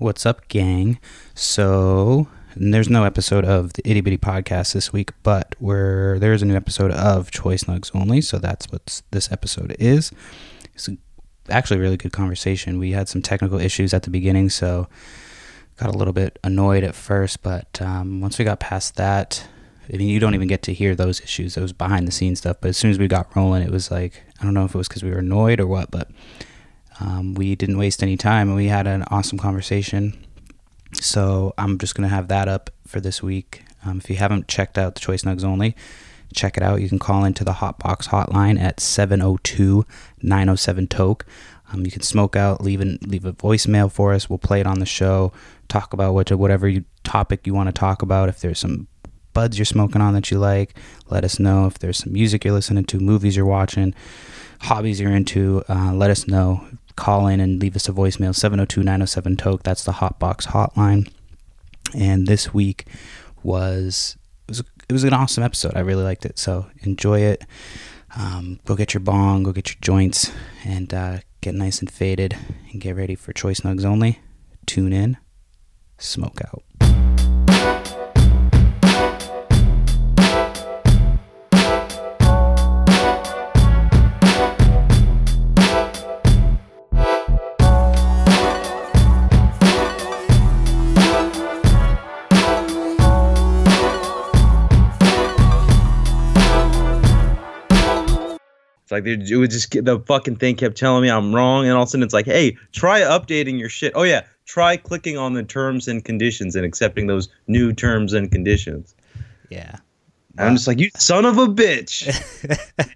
What's up, gang? So there's no episode of the Itty Bitty Podcast this week, but we're there is a new episode of Choice Nugs Only. So that's what this episode is. It's actually a really good conversation. We had some technical issues at the beginning, so got a little bit annoyed at first, but um, once we got past that, I mean, you don't even get to hear those issues. Was behind the scenes stuff. But as soon as we got rolling, it was like I don't know if it was because we were annoyed or what, but um, we didn't waste any time and we had an awesome conversation. So I'm just gonna have that up for this week. Um, if you haven't checked out the Choice Nugs only, check it out. You can call into the Hotbox hotline at 702-907 Um, you can smoke out, leave an, leave a voicemail for us. We'll play it on the show. Talk about what whatever you, topic you want to talk about. If there's some buds you're smoking on that you like, let us know. If there's some music you're listening to, movies you're watching, hobbies you're into, uh, let us know call in and leave us a voicemail 702-907 toke that's the hotbox hotline. And this week was it was, it was an awesome episode. I really liked it. So enjoy it. Um, go get your bong go get your joints and uh, get nice and faded and get ready for choice nugs only. Tune in. Smoke out It's like it would just get the fucking thing kept telling me I'm wrong, and all of a sudden it's like, hey, try updating your shit. Oh yeah, try clicking on the terms and conditions and accepting those new terms and conditions. yeah I'm just like, you son of a bitch.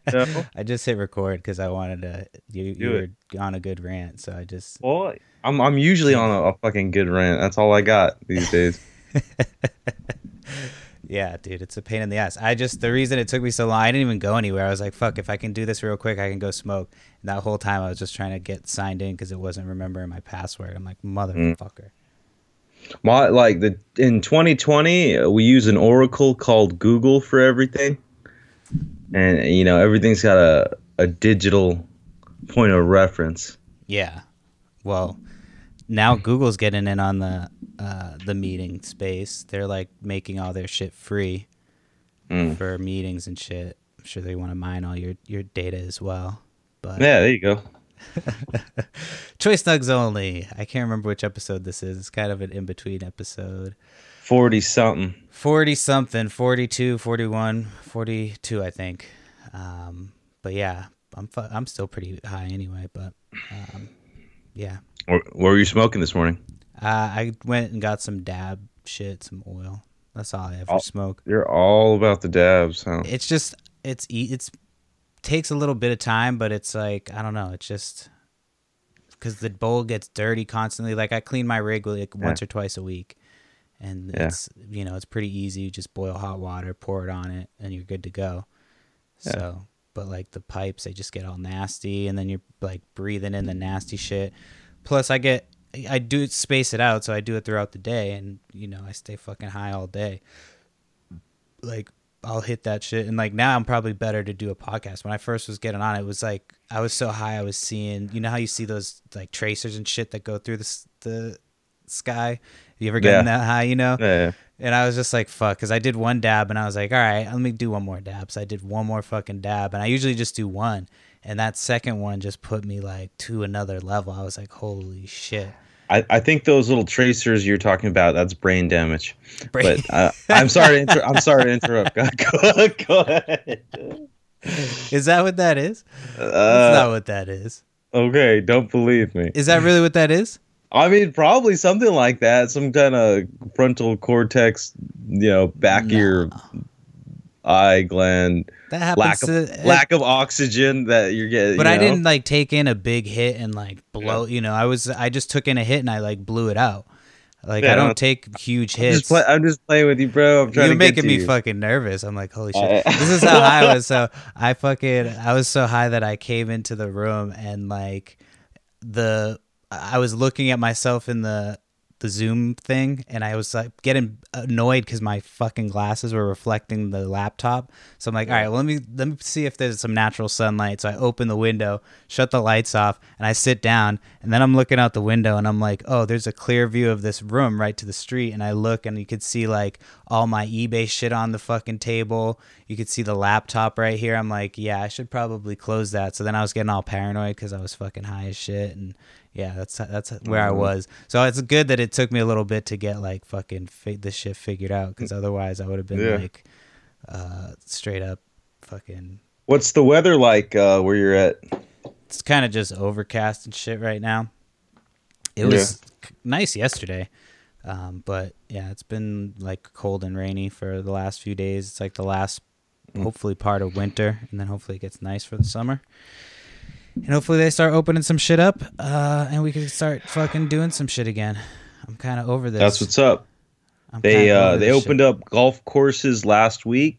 You know? i just hit record because i wanted to you, you were on a good rant so i just Well, I'm I'm usually on a, a fucking good rant. That's all I got these days. Yeah, dude, it's a pain in the ass. I just the reason it took me so long, I didn't even go anywhere. I was like, "Fuck, if I can do this real quick, I can go smoke." And that whole time, I was just trying to get signed in because it wasn't remembering my password. I'm like, "Motherfucker." My like the in 2020 uh, we use an oracle called Google for everything, and you know everything's got a a digital point of reference. Yeah. Well, now Google's getting in on the uh, the meeting space. They're like making all their shit free Mm. for meetings and shit. I'm sure they want to mine all your your data as well. But Yeah, there you go. Choice Nugs only. I can't remember which episode this is. It's kind of an in between episode. 40 something. 40 something, 42, 41, 42, I think. Um, but yeah, I'm fu- I'm still pretty high anyway, but um, yeah. Where were you smoking this morning? Uh, I went and got some dab shit, some oil. That's all I ever Oh. smoke. You're all about the dabs, huh? It's just it's it's takes a little bit of time, but it's like I don't know. It's just because the bowl gets dirty constantly. Like I clean my rig like Yeah. once or twice a week, and Yeah. it's you know it's pretty easy. You just boil hot water, pour it on it, and you're good to go. Yeah. So, but like the pipes, they just get all nasty, and then you're like breathing in the mm-hmm. nasty shit. Plus, I get I do space it out, so I do it throughout the day, and you know I stay fucking high all day. Like I'll hit that shit, and like now I'm probably better to do a podcast. When I first was getting on, it was like I was so high, I was seeing. You know how you see those like tracers and shit that go through the s- the sky. you ever gotten Yeah. that high? You know. Yeah. And I was just like, fuck, because I did one dab and I was like, all right, let me do one more dab. So I did one more fucking dab. And I usually just do one. And that second one just put me like to another level. I was like, holy shit. I, I think those little tracers you're talking about, that's brain damage. Brain- But uh, I'm sorry to inter- I'm sorry to interrupt. Go, go, ahead. Is that what that is? That's Uh, not what that is. okay, don't believe me. Is that really what that is? I mean, probably something like that. Some kind of frontal cortex, you know, back of your eye gland. That happens Lack of to lack of oxygen that you're getting. But you I know? didn't like take in a big hit and like blow, you know, I was, I just took in a hit and I like blew it out. Like Yeah, I don't take huge I'm just, hits. play- I'm just playing with you, bro. I'm trying You're making me you. fucking nervous. I'm like, holy shit. I- this is how high I was. So I fucking I was so high that I came into the room and like the I was looking at myself in the the zoom thing and i was like getting annoyed because my fucking glasses were reflecting the laptop. So i'm like all right well, let me let me see if there's some natural sunlight. So i open the window shut the lights off and i sit down and then i'm looking out the window and i'm like oh there's a clear view of this room right to the street. And i look and you could see like all my ebay shit on the fucking table. You could see the laptop right here. I'm like yeah i should probably close that. So then i was getting all paranoid because i was fucking high as shit and yeah, that's that's where I Mhm. was. So it's good that it took me a little bit to get like fucking fi- this shit figured out because otherwise I would have been Yeah. like uh, straight up fucking. What's the weather like uh, where you're at? It's kind of just overcast and shit right now. It was c- nice yesterday, um, but yeah, it's been like cold and rainy for the last few days. It's like the last, Mm. hopefully, part of winter, and then hopefully it gets nice for the summer. And hopefully they start opening some shit up, uh, and we can start fucking doing some shit again. I'm kind of over this. That's what's up. I'm They uh, they opened shit. up golf courses last week.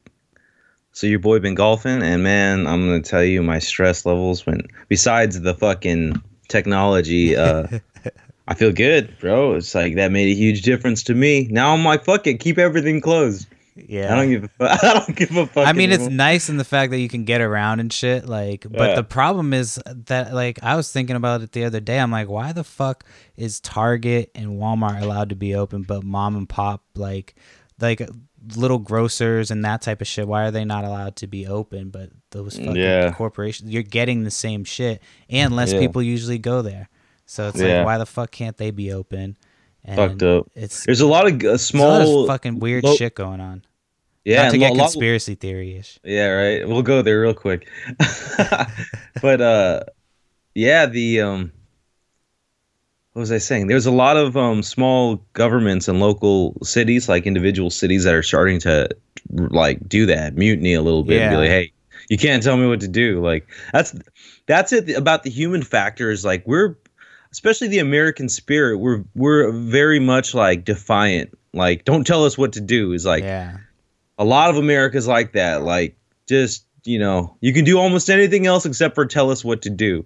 So your boy been golfing, and man, I'm gonna tell you, my stress levels went. Besides the fucking technology, uh, I feel good, bro. It's like that made a huge difference to me. Now I'm like, fuck it, keep everything closed. Yeah. I don't give a fuck. I don't give a fuck. I mean, it's nice in the fact that you can get around and shit. Like, but Yeah. the problem is that, like, I was thinking about it the other day. I'm like, why the fuck is Target and Walmart allowed to be open, but mom and pop, like, like little grocers and that type of shit, why are they not allowed to be open? But those fucking Yeah. corporations, you're getting the same shit, and less Yeah. people usually go there. So it's like, why the fuck can't they be open? Fucked up. It's There's a lot of uh, a lot small, of fucking weird lo- shit going on. yeah, Not to get lo- conspiracy theory ish. Yeah, right. We'll go there real quick. but uh yeah, the um what was I saying? There's a lot of um small governments and local cities, like individual cities that are starting to like do that, mutiny a little bit and be Yeah. like, "Hey, you can't tell me what to do." Like that's that's it about the human factor is like we're especially the American spirit, we're we're very much like defiant. Like don't tell us what to do is like yeah. a lot of America's like that. Like, just you know, you can do almost anything else except for tell us what to do.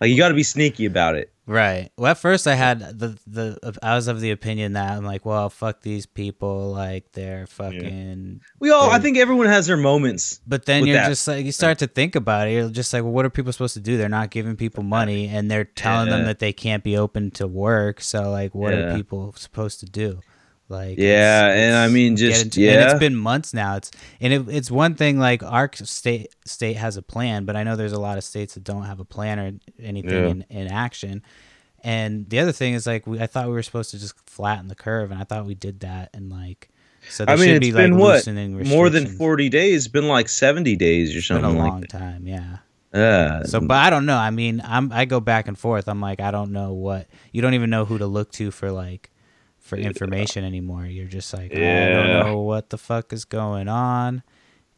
Like, you got to be sneaky about it. Right. Well, at first I had the the I was of the opinion that I'm like, well, fuck these people, like they're fucking. We all, I think, everyone has their moments. But then you're that. just like you start to think about it. You're just like, well, what are people supposed to do? They're not giving people money, and they're telling them that they can't be open to work. So like, what Yeah. are people supposed to do? Like, Yeah, and I mean, just into- and yeah, it's been months now. It's and it, it's one thing like our state state has a plan, but I know there's a lot of states that don't have a plan or anything Yeah. in, in action. And the other thing is like we, I thought we were supposed to just flatten the curve, and I thought we did that, and like so I mean, should it's be been like what more than forty days. Been like seventy days or It's been a long like time, yeah. Yeah. So, but I don't know. I mean, I'm I go back and forth. I'm like, I don't know what you don't even know who to look to for like for information anymore. You're just like, I don't know what the fuck is going on,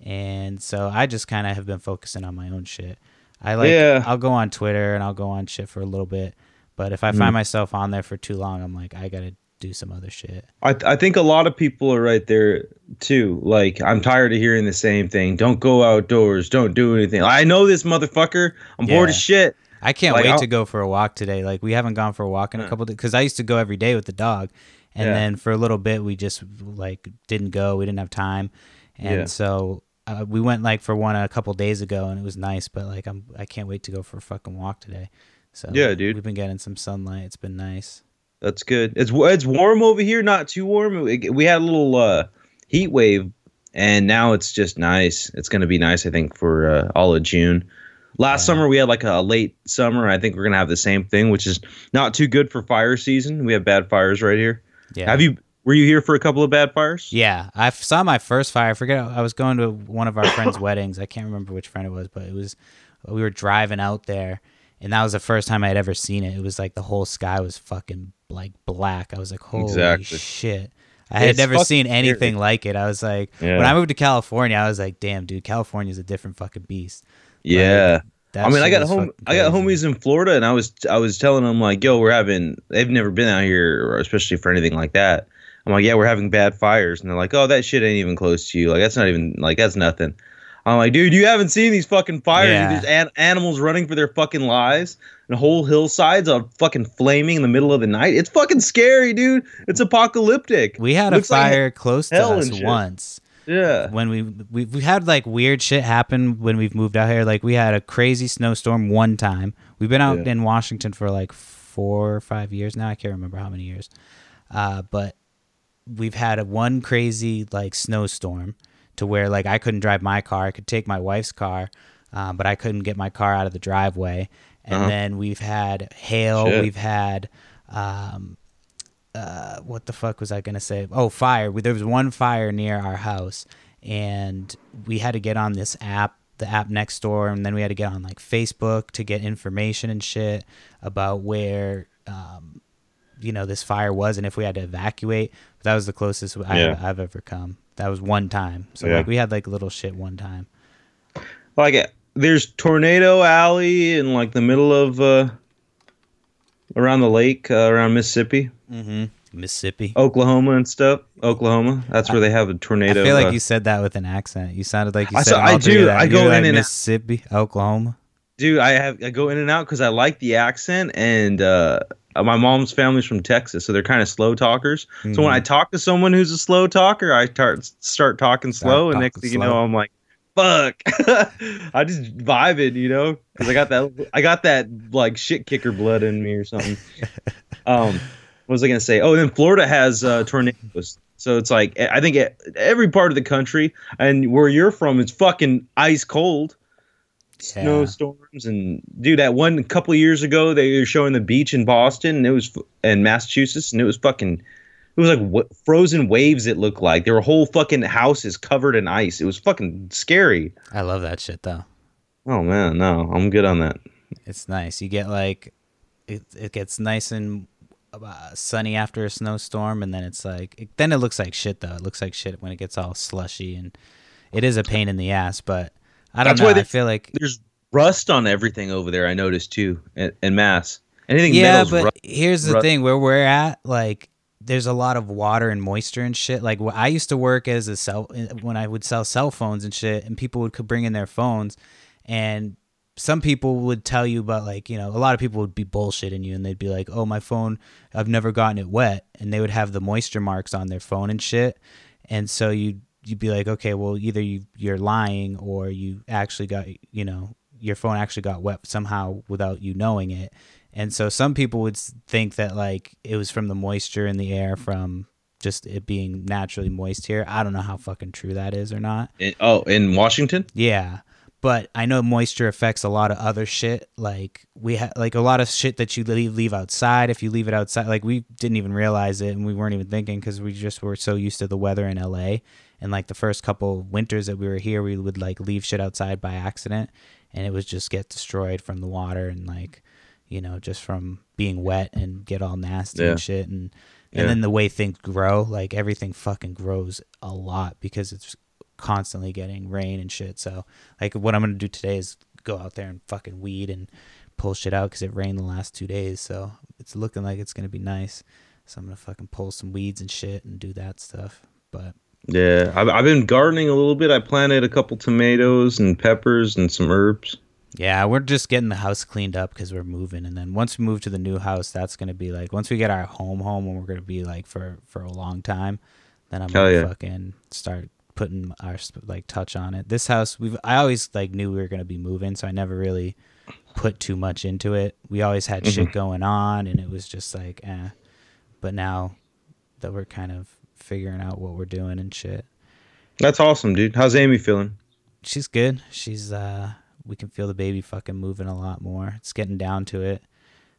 and so I just kind of have been focusing on my own shit. I like, Yeah. I'll go on Twitter and I'll go on shit for a little bit, but if I Hmm. find myself on there for too long, I'm like, I gotta do some other shit. I, I think a lot of people are right there too. Like, I'm tired of hearing the same thing. Don't go outdoors. Don't do anything. I know this motherfucker. I'm bored Yeah. as shit. I can't Like, wait I'll- to go for a walk today. Like we haven't gone for a walk in a couple days because I used to go every day with the dog, and Yeah. then for a little bit we just like didn't go. We didn't have time, and Yeah. so uh, we went like for one a couple days ago, and it was nice. But like I'm I can't wait to go for a fucking walk today. So Yeah, dude. we've been getting some sunlight. It's been nice. That's good. It's it's warm over here, not too warm. It- We had a little uh, heat wave, and now it's just nice. It's gonna be nice, I think, for uh, all of June. Last Yeah. summer we had like a late summer. I think we're gonna have the same thing, which is not too good for fire season. We have bad fires right here. Yeah. Have you? Were you here for a couple of bad fires? Yeah, I saw my first fire. I forget. I was going to one of our friends' weddings. I can't remember which friend it was, but it was. We were driving out there, and that was the first time I had ever seen it. It was like the whole sky was fucking like black. I was like, holy Exactly. shit! I had It's never seen scary. anything like it. I was like, Yeah. when I moved to California, I was like, damn, dude, California's a different fucking beast. Yeah. That I mean, I got home. I got homies in Florida, and I was I was telling them like, "Yo, we're having." They've never been out here, especially for anything like that. I'm like, "Yeah, we're having bad fires," and they're like, "Oh, that shit ain't even close to you. Like, that's not even like that's nothing." I'm like, dude, you haven't seen these fucking fires. Yeah. There's an- animals running for their fucking lives, and whole hillsides are fucking flaming in the middle of the night. It's fucking scary, dude. It's apocalyptic. We had a Looks like fire close to us once. Yeah. when we we've, we had like weird shit happen when we've moved out here. Like we had a crazy snowstorm one time. We've been out Yeah. in Washington for like four or five years now. I can't remember how many years. Uh, but we've had a one crazy like snowstorm to where like I couldn't drive my car. I could take my wife's car, um, but I couldn't get my car out of the driveway. And Uh-huh. then we've had hail. Shit. We've had um, uh, what the fuck was I gonna say? Oh, fire! There was one fire near our house, and we had to get on this app, the app Nextdoor, and then we had to get on like Facebook to get information and shit about where, um, you know, this fire was and if we had to evacuate. That was the closest I, Yeah. I've ever come. That was one time. So Yeah. like we had like little shit one time. Like, uh, there's Tornado Alley in like the middle of uh, around the lake, uh, around Mississippi, Mm-hmm. Mississippi. Oklahoma, and stuff. Oklahoma. That's where they have a tornado. I feel like uh, you said that with an accent. You sounded like you I said saw- I all three do. of that. I You go in like and out. Mississippi, Oklahoma. dude i have i go in and out because i like the accent and uh my mom's family's from texas so they're kind of slow talkers so when i talk to someone who's a slow talker i start start talking slow and next talking thing you know i'm like fuck i just vibing you know because i got that i got that like shit kicker blood in me or something um what was i gonna say oh then florida has uh tornadoes so it's like i think every part of the country and where you're from it's fucking ice cold Yeah. snowstorms and dude that one couple years ago they were showing the beach in boston and it was in massachusetts and it was fucking it was like what frozen waves it looked like there were whole fucking houses covered in ice it was fucking scary I love that shit though. oh man no i'm good on that It's nice. You get like it. It gets nice and uh, sunny after a snowstorm, and then it's like it, then it looks like shit though. It looks like shit when it gets all slushy, and it is a pain in the ass. But I don't That's know. why I feel like there's rust on everything over there i noticed too in, in mass anything yeah, but rust here's the rust- thing: where we're at, like, there's a lot of water and moisture and shit. Like, I used to work as a cell when I would sell cell phones and shit, and people would could bring in their phones, and some people would tell you about like you know a lot of people would be bullshitting you and they'd be like oh my phone i've never gotten it wet. And they would have the moisture marks on their phone and shit. And so you you'd be like okay well either you you're lying or you actually got you know your phone actually got wet somehow without you knowing it. And so some people would think that like it was from the moisture in the air from just it being naturally moist here. I don't know how fucking true that is or not. In, oh in washington? Yeah. But I know moisture affects a lot of other shit. Like we have like a lot of shit that you leave leave outside. If you leave it outside, like we didn't even realize it, and we weren't even thinking because we just were so used to the weather in LA. And like the first couple winters that we were here, we would like leave shit outside by accident, and it would just get destroyed from the water and like, you know, just from being wet and get all nasty Yeah. and shit. And and Yeah. then the way things grow, like everything fucking grows a lot because it's constantly getting rain and shit. So like what I'm gonna do today is go out there and fucking weed and pull shit out because it rained the last two days. So it's looking like it's gonna be nice. So I'm gonna fucking pull some weeds and shit and do that stuff. But yeah I've, I've been gardening a little bit i planted a couple tomatoes and peppers and some herbs yeah, we're just getting the house cleaned up because we're moving, and then once we move to the new house, that's gonna be like once we get our home home, and we're gonna be like for for a long time. Then I'm Hell gonna yeah. fucking start putting our like touch on it. This house, we've I always like knew we were gonna be moving, so I never really put too much into it. We always had shit going on, and it was just like, eh. But now that we're kind of figuring out what we're doing and shit, that's awesome dude how's amy feeling she's good. She's uh we can feel the baby fucking moving a lot more. It's getting down to it.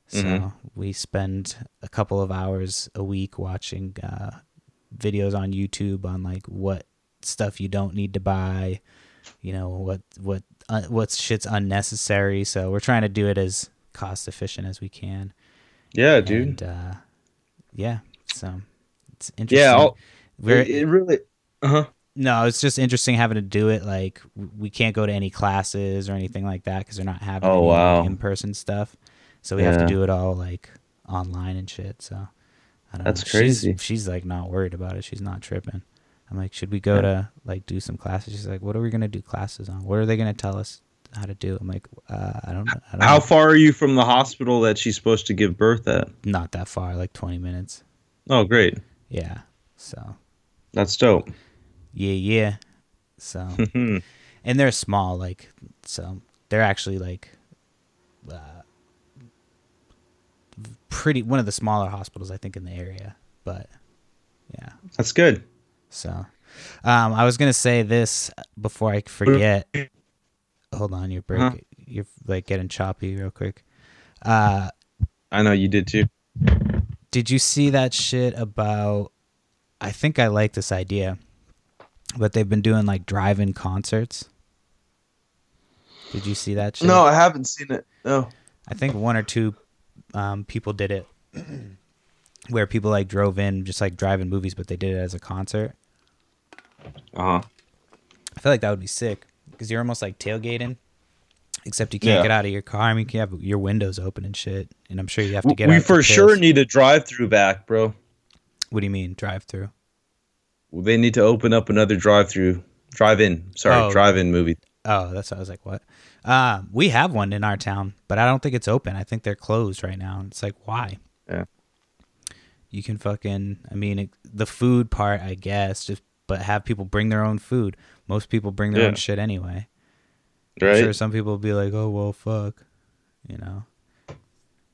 So Mhm. we spend a couple of hours a week watching uh videos on YouTube on like what stuff you don't need to buy, you know, what what uh, what shit's unnecessary. So we're trying to do it as cost efficient as we can. yeah dude uh yeah, so it's interesting. yeah I'll, we're it, it really uh-huh no, it's just interesting having to do it. Like we can't go to any classes or anything like that because they're not having Oh, wow. in-person stuff. So we have to do it all like online and shit. So I don't That's know. She's- crazy. She's, like not worried about it. She's not tripping. I'm like, should we go Yeah. to like do some classes? She's like, what are we gonna do classes on? What are they gonna tell us how to do? I'm like, uh, I don't know. I don't How know. far are you from the hospital that she's supposed to give birth at? Not that far, like 20 minutes. Oh, great. Yeah. So That's dope. yeah, yeah. So and they're small, like so they're actually like uh, pretty one of the smaller hospitals I think in the area. But yeah. That's good. So, um, I was gonna say this before I forget. Hold on, you're break. Huh? You're like getting choppy real quick. Uh, I know you did too. did you see that shit about? I think I like this idea, but they've been doing like drive-in concerts. Did you see that shit? No, I haven't seen it. No. I think one or two um, people did it, where people like drove in, just like driving movies, but they did it as a concert. Uh huh. I feel like that would be sick because you're almost like tailgating, except you can't Yeah. get out of your car. I mean, you can have your windows open and shit, and I'm sure you have to get. We for sure need a drive-through back, bro. What do you mean drive through? They need to open up another drive-through, drive-in. Sorry, Oh. drive-in movie. Oh, that's what I was like. What? Um, we have one in our town, but I don't think it's open. I think they're closed right now. It's like why? Yeah. You can fucking. I mean, it, the food part, I guess, just but have people bring their own food. Most people bring their own shit anyway. I'm sure some people will be like, "Oh well, fuck," you know.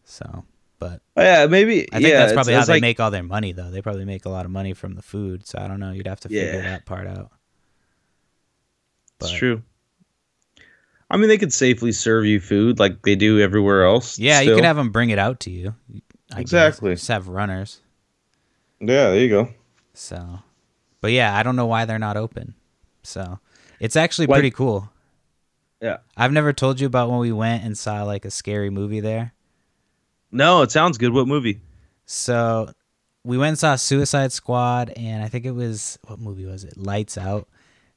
So, but Oh, yeah, maybe. I think yeah, that's probably how they like- make all their money, though. They probably make a lot of money from the food. So I don't know. You'd have to figure Yeah. that part out. It's true. I mean, they could safely serve you food like they do everywhere else. Yeah, you still. can have them bring it out to you. I guess. Exactly. Just have runners. Yeah, there you go. So, but yeah, I don't know why they're not open. So it's actually Like- pretty cool. Yeah. I've never told you about when we went and saw like a scary movie there. No, it sounds good. What movie? So we went and saw Suicide Squad, and I think it was what movie was it? Lights Out.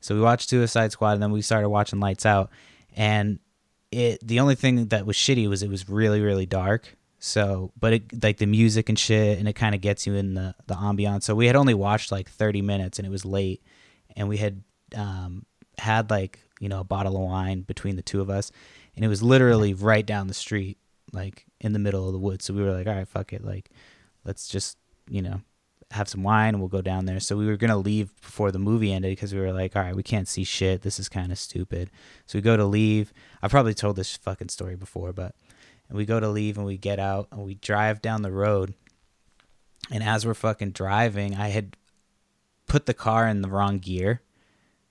So we watched Suicide Squad, and then we started watching Lights Out, and it the only thing that was shitty was it was really really dark. So, but it like the music and shit, and it kind of gets you in the the ambiance. So we had only watched like thirty minutes, and it was late, and we had um, had like you know a bottle of wine between the two of us, and it was literally right down the street, like in the middle of the woods. So we were like, all right, fuck it, like let's just you know have some wine and we'll go down there. So we were gonna leave before the movie ended because we were like, all right, we can't see shit. This is kind of stupid. So we go to leave. I've probably told this fucking story before, but and we go to leave and we get out and we drive down the road. And as we're fucking driving, I had put the car in the wrong gear.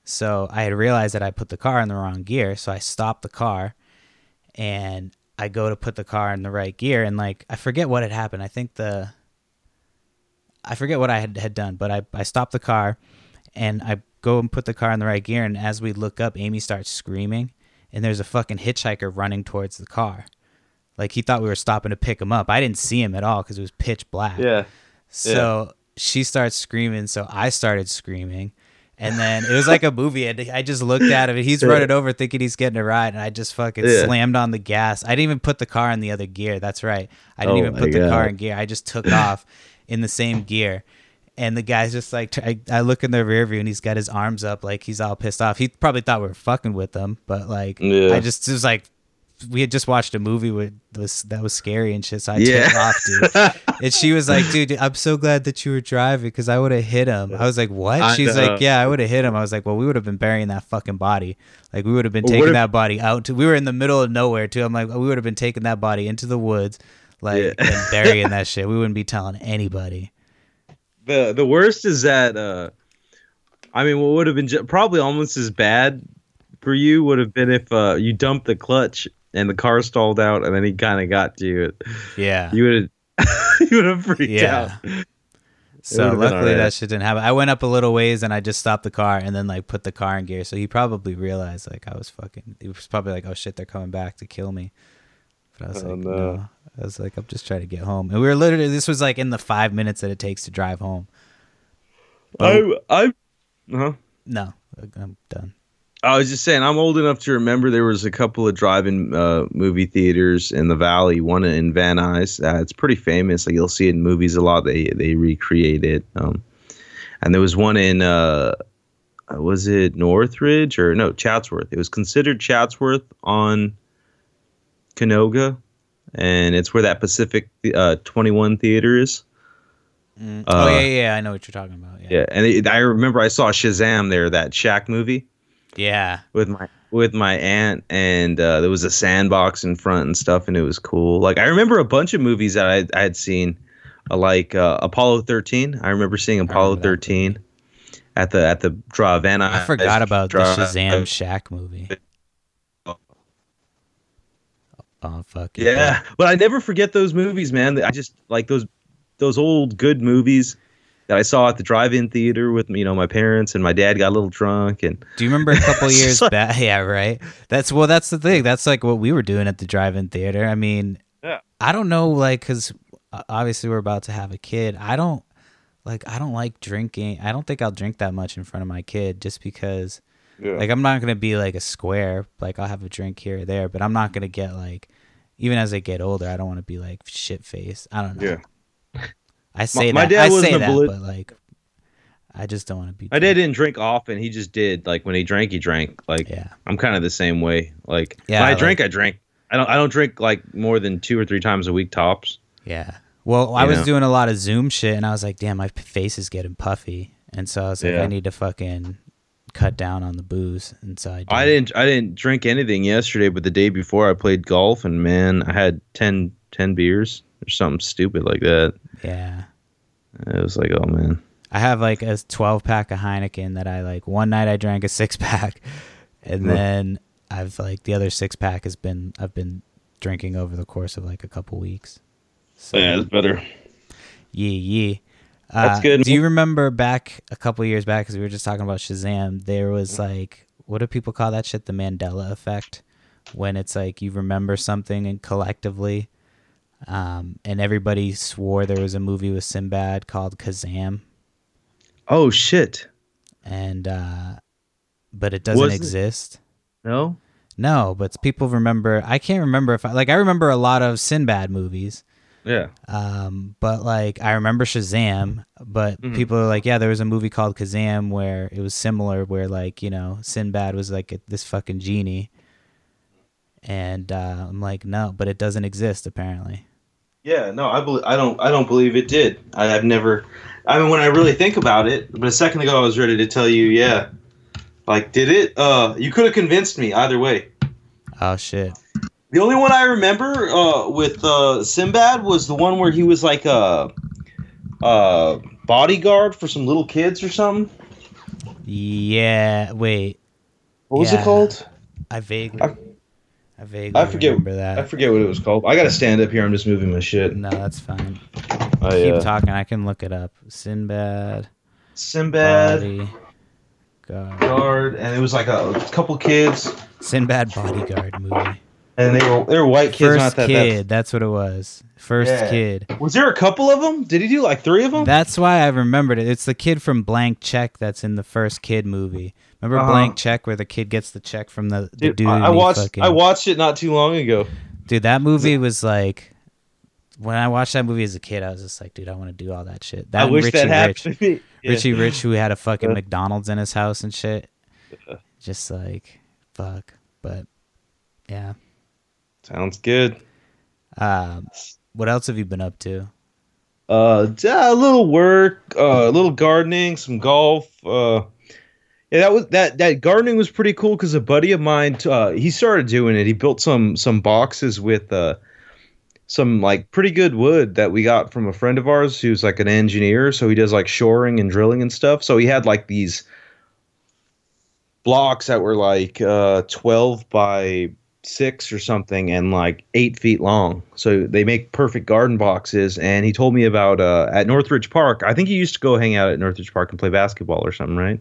So I had realized that I put the car in the wrong gear. So I stopped the car and I go to put the car in the right gear. And like, I forget what had happened. I think the, I forget what I had, had done, but I, I stopped the car and I go and put the car in the right gear. And as we look up, Amy starts screaming and there's a fucking hitchhiker running towards the car. Like he thought we were stopping to pick him up. I didn't see him at all because it was pitch black. Yeah. So she starts screaming, so I started screaming. And then it was like a movie, and I just looked at him, and he's running over thinking he's getting a ride, and I just fucking Yeah. slammed on the gas. I didn't even put the car in the other gear. That's right. I didn't Oh even put the car in gear. I just took off in the same gear. And the guy's just like, I, I look in the rear view, and he's got his arms up, like he's all pissed off. He probably thought we were fucking with him, but like, Yeah. I just was like, we had just watched a movie with was that was scary and shit. So I Yeah. took off, dude. And she was like, dude, I'm so glad that you were driving because I would have hit him. I was like, what? I She's know. like, yeah, I would have hit him. I was like, well, we would have been burying that fucking body. Like, we would have been Well, taking that body out. To, we were in the middle of nowhere, too. I'm like, we would have been taking that body into the woods, like, Yeah. and burying that shit. We wouldn't be telling anybody. the the worst is that uh I mean what would have been ju- probably almost as bad for you would have been if uh you dumped the clutch and the car stalled out and then he kind of got to you Yeah. you would have you would have freaked Yeah. out So luckily alright. that shit didn't happen. I went up a little ways and I just stopped the car and then like put the car in gear. So he probably realized like I was fucking. He was probably like, "Oh shit, they're coming back to kill me." But I was Oh, like, no. no. I was like, I'm just trying to get home. And we were literally. This was like in the five minutes that it takes to drive home. I oh. I huh No, I'm done. I was just saying I'm old enough to remember there was a couple of drive-in uh, movie theaters in the valley. One in Van Nuys. Uh, it's pretty famous. Like you'll see it in movies a lot. They they recreate it. Um, and there was one in uh, was it Northridge or no Chatsworth? It was considered Chatsworth on Canoga, and it's where that Pacific uh, Twenty One Theater is. Mm. oh Uh, yeah, yeah, yeah, I know what you're talking about. Yeah, Yeah, and it, I remember I saw Shazam there, that Shaq movie yeah. with my with my aunt, and uh, there was a sandbox in front and stuff, and it was cool. Like I remember a bunch of movies that I I had seen, uh, like uh, Apollo thirteen. I remember seeing Apollo remember thirteen at the at the drive. And I forgot about the Shazam Shaq movie. Oh fuck it. Yeah, but I never forget those movies, man. I just like those those old good movies that I saw at the drive-in theater with you know my parents and my dad got a little drunk and Do you remember a couple years like- back? Yeah, right. That's well. That's the thing. That's like what we were doing at the drive-in theater. I mean, Yeah. I don't know, like, because uh, obviously we're about to have a kid. I don't like. I don't like drinking. I don't think I'll drink that much in front of my kid, just because. Yeah. Like, I'm not gonna be like a square. Like, I'll have a drink here or there, but I'm not gonna get like. Even as I get older, I don't want to be like shit faced. I don't know. Yeah. I say my that. dad I wasn't say a that, but like, I just don't want to be. my dad didn't drink often. He just did like when he drank, he drank. Like Yeah. I'm kind of the same way. Like Yeah, when I like- drink, I drink. I don't I don't drink like more than two or three times a week tops. Yeah. Well, I You was know? doing a lot of Zoom shit, and I was like, "Damn, my face is getting puffy," and so I was like, Yeah. "I need to fucking cut down on the booze." And so I, did. I didn't I didn't drink anything yesterday, but the day before I played golf, and man, I had 10, 10 beers or something stupid like that. Yeah. It was like, oh man. I have like a 12 pack of Heineken that I like. One night I drank a six pack, and then I've like the other six pack has been I've been drinking over the course of like a couple weeks. So Yeah, it's better. Yeah, yeah. That's Uh, good. Do you remember back a couple years back, because we were just talking about Shazam? There was like, what do people call that shit? The Mandela effect, when it's like you remember something and collectively, um, and everybody swore there was a movie with Sinbad called Kazam, Oh shit. and uh, but it doesn't Was it? exist. No. No, but people remember. I can't remember if I like. I remember a lot of Sinbad movies. Yeah. Um, but like I remember Shazam, but Mhm. people are like, yeah, there was a movie called Kazam where it was similar, where like you know Sinbad was like this fucking genie, and uh, I'm like, no, but it doesn't exist apparently. Yeah, no, I believe I don't I don't believe it did. I have never I mean when I really think about it, but a second ago I was ready to tell you, yeah. Like did it uh you could have convinced me either way. Oh shit! The only one I remember uh with uh Sinbad was the one where he was like a uh bodyguard for some little kids or something. Yeah, wait, What was Yeah. it called? I vaguely, I- I, vaguely I forget- remember that. I forget what it was called. I got to stand up here. I'm just moving my shit. no, that's fine. I, Keep uh, talking. I can look it up. Sinbad, Sinbad body, guard. guard and it was like a couple kids Sinbad bodyguard movie. and they were they were white kids First that, that kid, that's what it was. First Yeah. kid. Was there a couple of them? Did he do like three of them? That's why I remembered it. It's the kid from Blank Check that's in the first kid movie. Remember Uh-huh. Blank Check where the kid gets the check from the, the Dude, dude? I, I watched. fucking- I watched it not too long ago. Dude, that movie was like when I watched that movie as a kid, I was just like, dude, I want to do all that shit. That I wish Richie that happened Rich. Yeah. Richie Rich, who had a fucking Uh. McDonald's in his house and shit. Just like fuck, but yeah. Sounds good. Um, what else have you been up to? Uh, a little work, uh, a little gardening, some golf. Uh, that was that. That gardening was pretty cool because a buddy of mine, uh, he started doing it. He built some some boxes with uh, some like pretty good wood that we got from a friend of ours who's like an engineer. So he does like shoring and drilling and stuff. So he had like these blocks that were like uh, twelve by six or something and like eight feet long. So they make perfect garden boxes. And he told me about uh, at Northridge Park. I think he used to go hang out at Northridge Park and play basketball or something, right?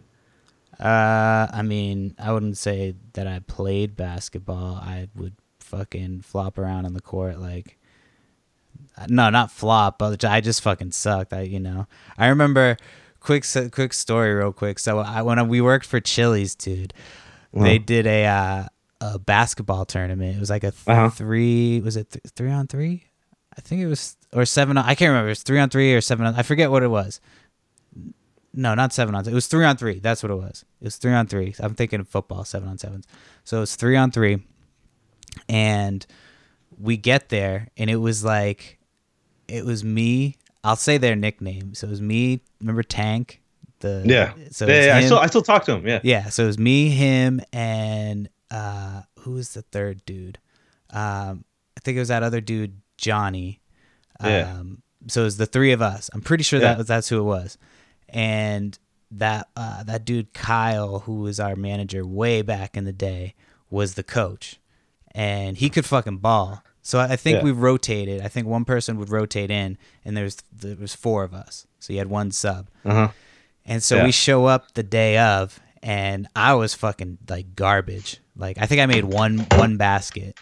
Uh, I mean, I wouldn't say that I played basketball. I would fucking flop around on the court like. No, not flop, but I just fucking sucked. I, you know, I remember quick, quick story, real quick. So I when we worked for Chili's, dude, they did a uh, a basketball tournament. It was like a th- Uh-huh. three. Was it th- three on three? I think it was or seven. On, I can't remember. It was three on three or seven. On, I forget what it was. No, not seven on. It was three on three. That's what it was. It was three on three. I'm thinking of football, seven on sevens. So it's three on three, and we get there, and it was like, it was me. I'll say their nickname. So it was me. Remember Tank? The Yeah. So yeah, yeah I still I still talk to him. Yeah. yeah, so it was me, him, and uh, who was the third dude? Um, I think it was that other dude, Johnny. Yeah. Um, so it was the three of us. I'm pretty sure Yeah. that was that's who it was, and that uh, that dude Kyle, who was our manager way back in the day, was the coach, and he could fucking ball. So I think Yeah. we rotated. I think one person would rotate in, and there was there was four of us. So you had one sub. Uh huh. And so Yeah. we show up the day of, and I was fucking like garbage. Like I think I made one one basket,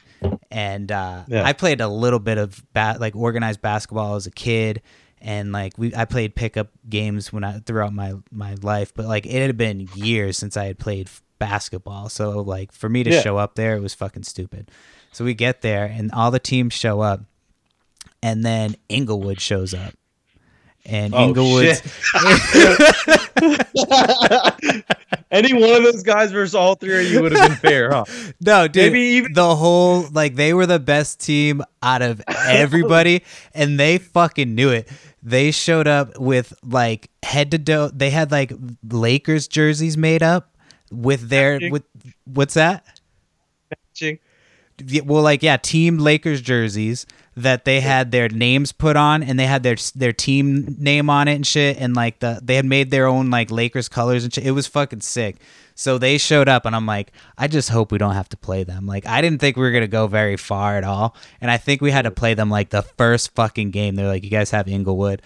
and uh, Yeah. I played a little bit of like organized basketball as a kid, and like we I played pickup games when I throughout my my life, but like it had been years since I had played basketball. So like for me to Yeah. show up there, it was fucking stupid. So we get there, and all the teams show up, and then Inglewood shows up. And Oh, Inglewood's Any one of those guys versus all three of you would have been fair, huh? No, dude. Maybe even- the whole like they were the best team out of everybody, and they fucking knew it. They showed up with like head to toe. They had like Lakers jerseys made up with their Matching. with what's that? Ching. Yeah, well, like yeah, Team Lakers jerseys that they had their names put on, and they had their their team name on it and shit, and like the they had made their own like Lakers colors and shit. It was fucking sick. So they showed up, and I'm like, I just hope we don't have to play them. Like I didn't think we were gonna go very far at all, and I think we had to play them like the first fucking game. They're like, you guys have Inglewood,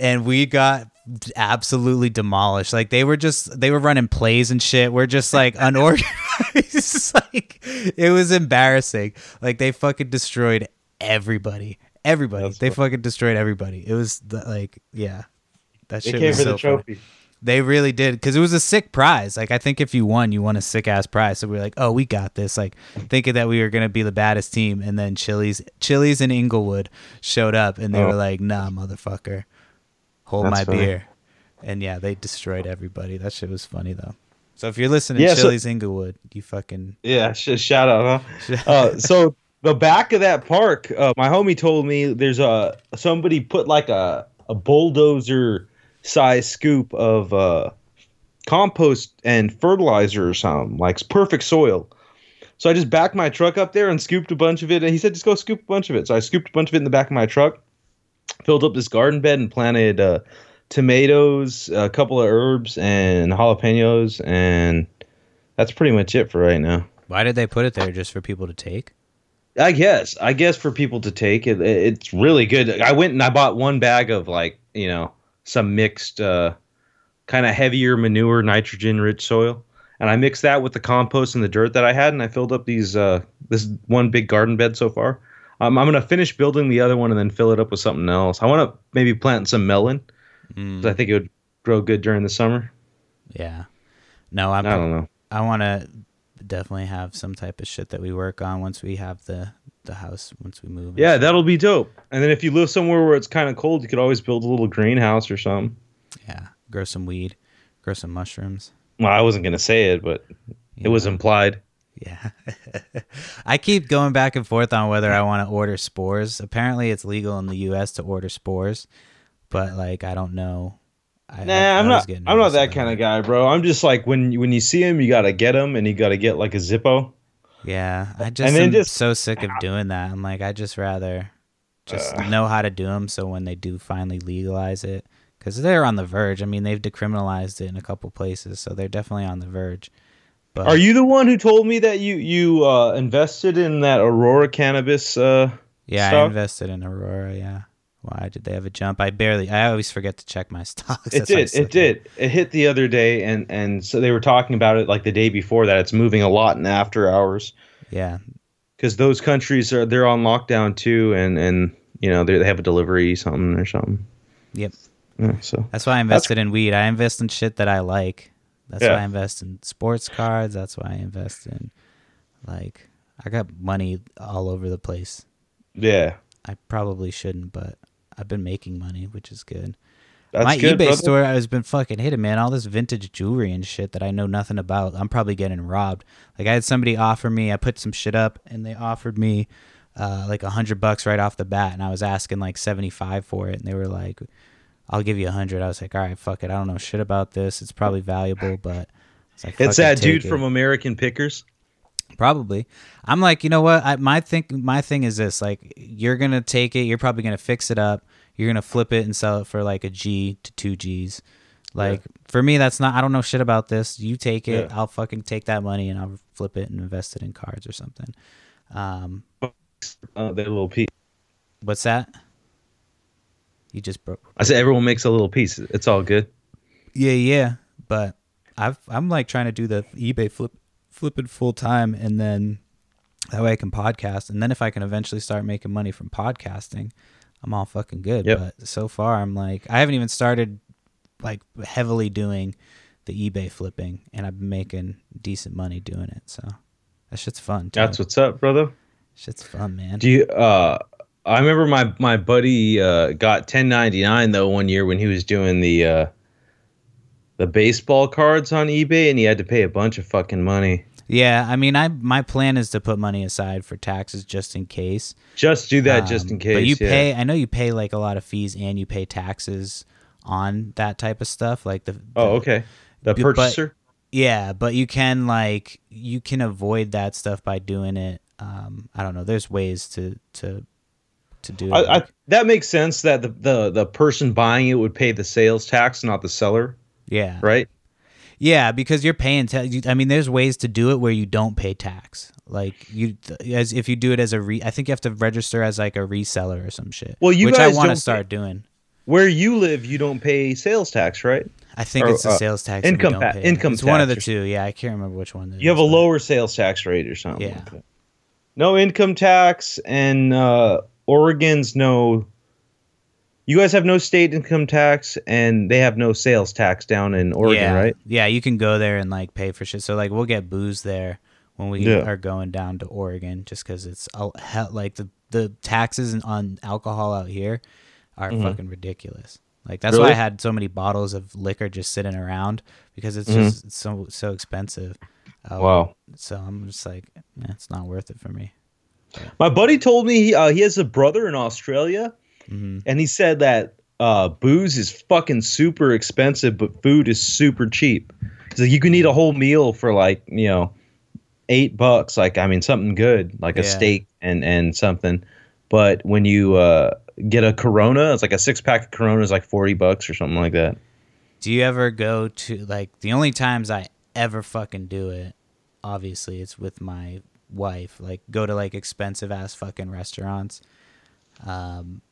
and we got absolutely demolished. Like they were just they were running plays and shit. We're just like unorganized. Like it was embarrassing. Like they fucking destroyed everybody. Everybody. That's they funny. fucking destroyed everybody. It was the, like yeah. That They shit came for so the funny. trophy. They really did because it was a sick prize. Like I think if you won, you won a sick ass prize. So we were like, oh, we got this. Like thinking that we were gonna be the baddest team, and then Chili's, Chili's and Inglewood showed up, and they Oh. were like, nah, motherfucker, hold That's my funny. beer. And yeah, they destroyed everybody. That shit was funny though. So if you're listening, Yeah, so- Chili's Inglewood, you fucking Yeah, sh- shout out, huh? uh, so the back of that park, uh, my homie told me there's a somebody put like a a bulldozer size scoop of uh, compost and fertilizer or something, like perfect soil. So I just backed my truck up there and scooped a bunch of it. And he said, just go scoop a bunch of it. So I scooped a bunch of it in the back of my truck, filled up this garden bed, and planted uh, tomatoes, a couple of herbs, and jalapenos. And that's pretty much it for right now. why did they put it there just for people to take? I guess. I guess for people to take it, it's really good. I went and I bought one bag of like you know some mixed, uh, kind of heavier manure, nitrogen rich soil, and I mixed that with the compost and the dirt that I had, and I filled up these uh, this one big garden bed so far. Um, I'm gonna finish building the other one and then fill it up with something else. I want to maybe plant some melon. Mm, I think it would grow good during the summer. yeah. No, I'm, I don't know. I want to definitely have some type of shit that we work on once we have the the house once we move. Yeah, that'll be dope. And then if you live somewhere where it's kind of cold, you could always build a little greenhouse or something. yeah. Grow some weed, grow some mushrooms. Well, I wasn't gonna say it, but it was implied. Yeah. I keep going back and forth on whether I want to order spores. Apparently, it's legal in the U.S. to order spores, but like I don't know. I, Nah, I- always not. I'm not that kind of guy, bro. I'm just like when when you see him, you gotta get him, and you gotta get like a Zippo. Yeah, I just then am just- so sick of doing that. I'm like, I just rather just Ugh. know how to do them. So when they do finally legalize it, because they're on the verge. I mean, they've decriminalized it in a couple places, so they're definitely on the verge. But Are you the one who told me that you you uh, invested in that Aurora cannabis? Uh, Yeah, I invested in Aurora. Yeah. Why did they have a jump? I barely. I always forget to check my stocks. it That's did. It did. It hit the other day, and and so they were talking about it like the day before that. It's moving a lot in after hours Yeah, because those countries are they're on lockdown too, and and you know they they have a delivery something or something. Yep. Yeah, so That's why I invested in weed. I invest in shit that I like. That's Yeah. why I invest in sports cards. That's why I invest in like I got money all over the place. yeah. I probably shouldn't, but I've been making money, which is good. That's my good, eBay brother. store has been fucking hitting, man. All this vintage jewelry and shit that I know nothing about. I'm probably getting robbed. Like I had somebody offer me, I put some shit up, and they offered me uh, like a hundred bucks right off the bat, and I was asking like seventy five for it, and they were like, "I'll give you a hundred. I was like, "All right, fuck it. I don't know shit about this. It's probably valuable, but." I like, It's "Fuck it, that dude it." from American Pickers. Probably. I'm like, you know what? I, my think my thing is this: like, you're gonna take it. You're probably gonna fix it up. You're gonna flip it and sell it for like a G to two G's. Like for me, that's not. I don't know shit about this. You take it. Yeah. I'll fucking take that money and I'll flip it and invest it in cards or something. Um, Uh, that little piece. what's that? You just broke. I said everyone makes a little piece. It's all good. Yeah, yeah. But I've I'm like trying to do the eBay flip flipping full time and then that way I can podcast and then if I can eventually start making money from podcasting, I'm all fucking good. Yep. But so far I'm like I haven't even started like heavily doing the eBay flipping and I've been making decent money doing it. So that shit's fun. Too. That's what's up, brother. shit's fun, man. Do you? Uh, I remember my my buddy uh, got 1099 though one year when he was doing the uh, the baseball cards on eBay, and he had to pay a bunch of fucking money. Yeah, I mean I my plan is to put money aside for taxes just in case. Just do that, just Um, in case. But you yeah. pay. I know you pay like a lot of fees and you pay taxes on that type of stuff. Like the. Oh, okay. The but- purchaser. Yeah, but you can like you can avoid that stuff by doing it. Um, I don't know. There's ways to to to do it. I, I, that makes sense that the, the the person buying it would pay the sales tax, not the seller, yeah. right? Yeah, because you're paying. Ta- I mean, there's ways to do it where you don't pay tax. Like you, as if you do it as a re. I think you have to register as like a reseller or some shit. Well, you which guys I want to start doing. Where you live, you don't pay sales tax, right? I think Or, it's the uh, sales tax. income pay. income It's one of the two. Yeah, I can't remember which one. You have a but- lower sales tax rate or something. Yeah. like that. No income tax, and uh, Oregon's no. You guys have no state income tax, and they have no sales tax down in Oregon, yeah, right? Yeah, you can go there and like pay for shit. So like we'll get booze there when we Yeah. are going down to Oregon, just because it's like the the taxes on alcohol out here are Mhm. fucking ridiculous. Like that's why I had so many bottles of liquor just sitting around because it's Mhm. just so so expensive. Uh, Wow. So I'm just like, eh, it's not worth it for me. My buddy told me he, uh, he has a brother in Australia, hmm and he said that uh, booze is fucking super expensive, but food is super cheap. So you can eat a whole meal for like you know eight bucks. Like I mean, something good, like a steak and and something. But when you uh, get a Corona, it's like a six pack of Corona is like forty bucks or something like that. Do you ever go to like the only times I ever fucking do it? Obviously, it's with my wife. Like go to like expensive ass fucking restaurants. Um,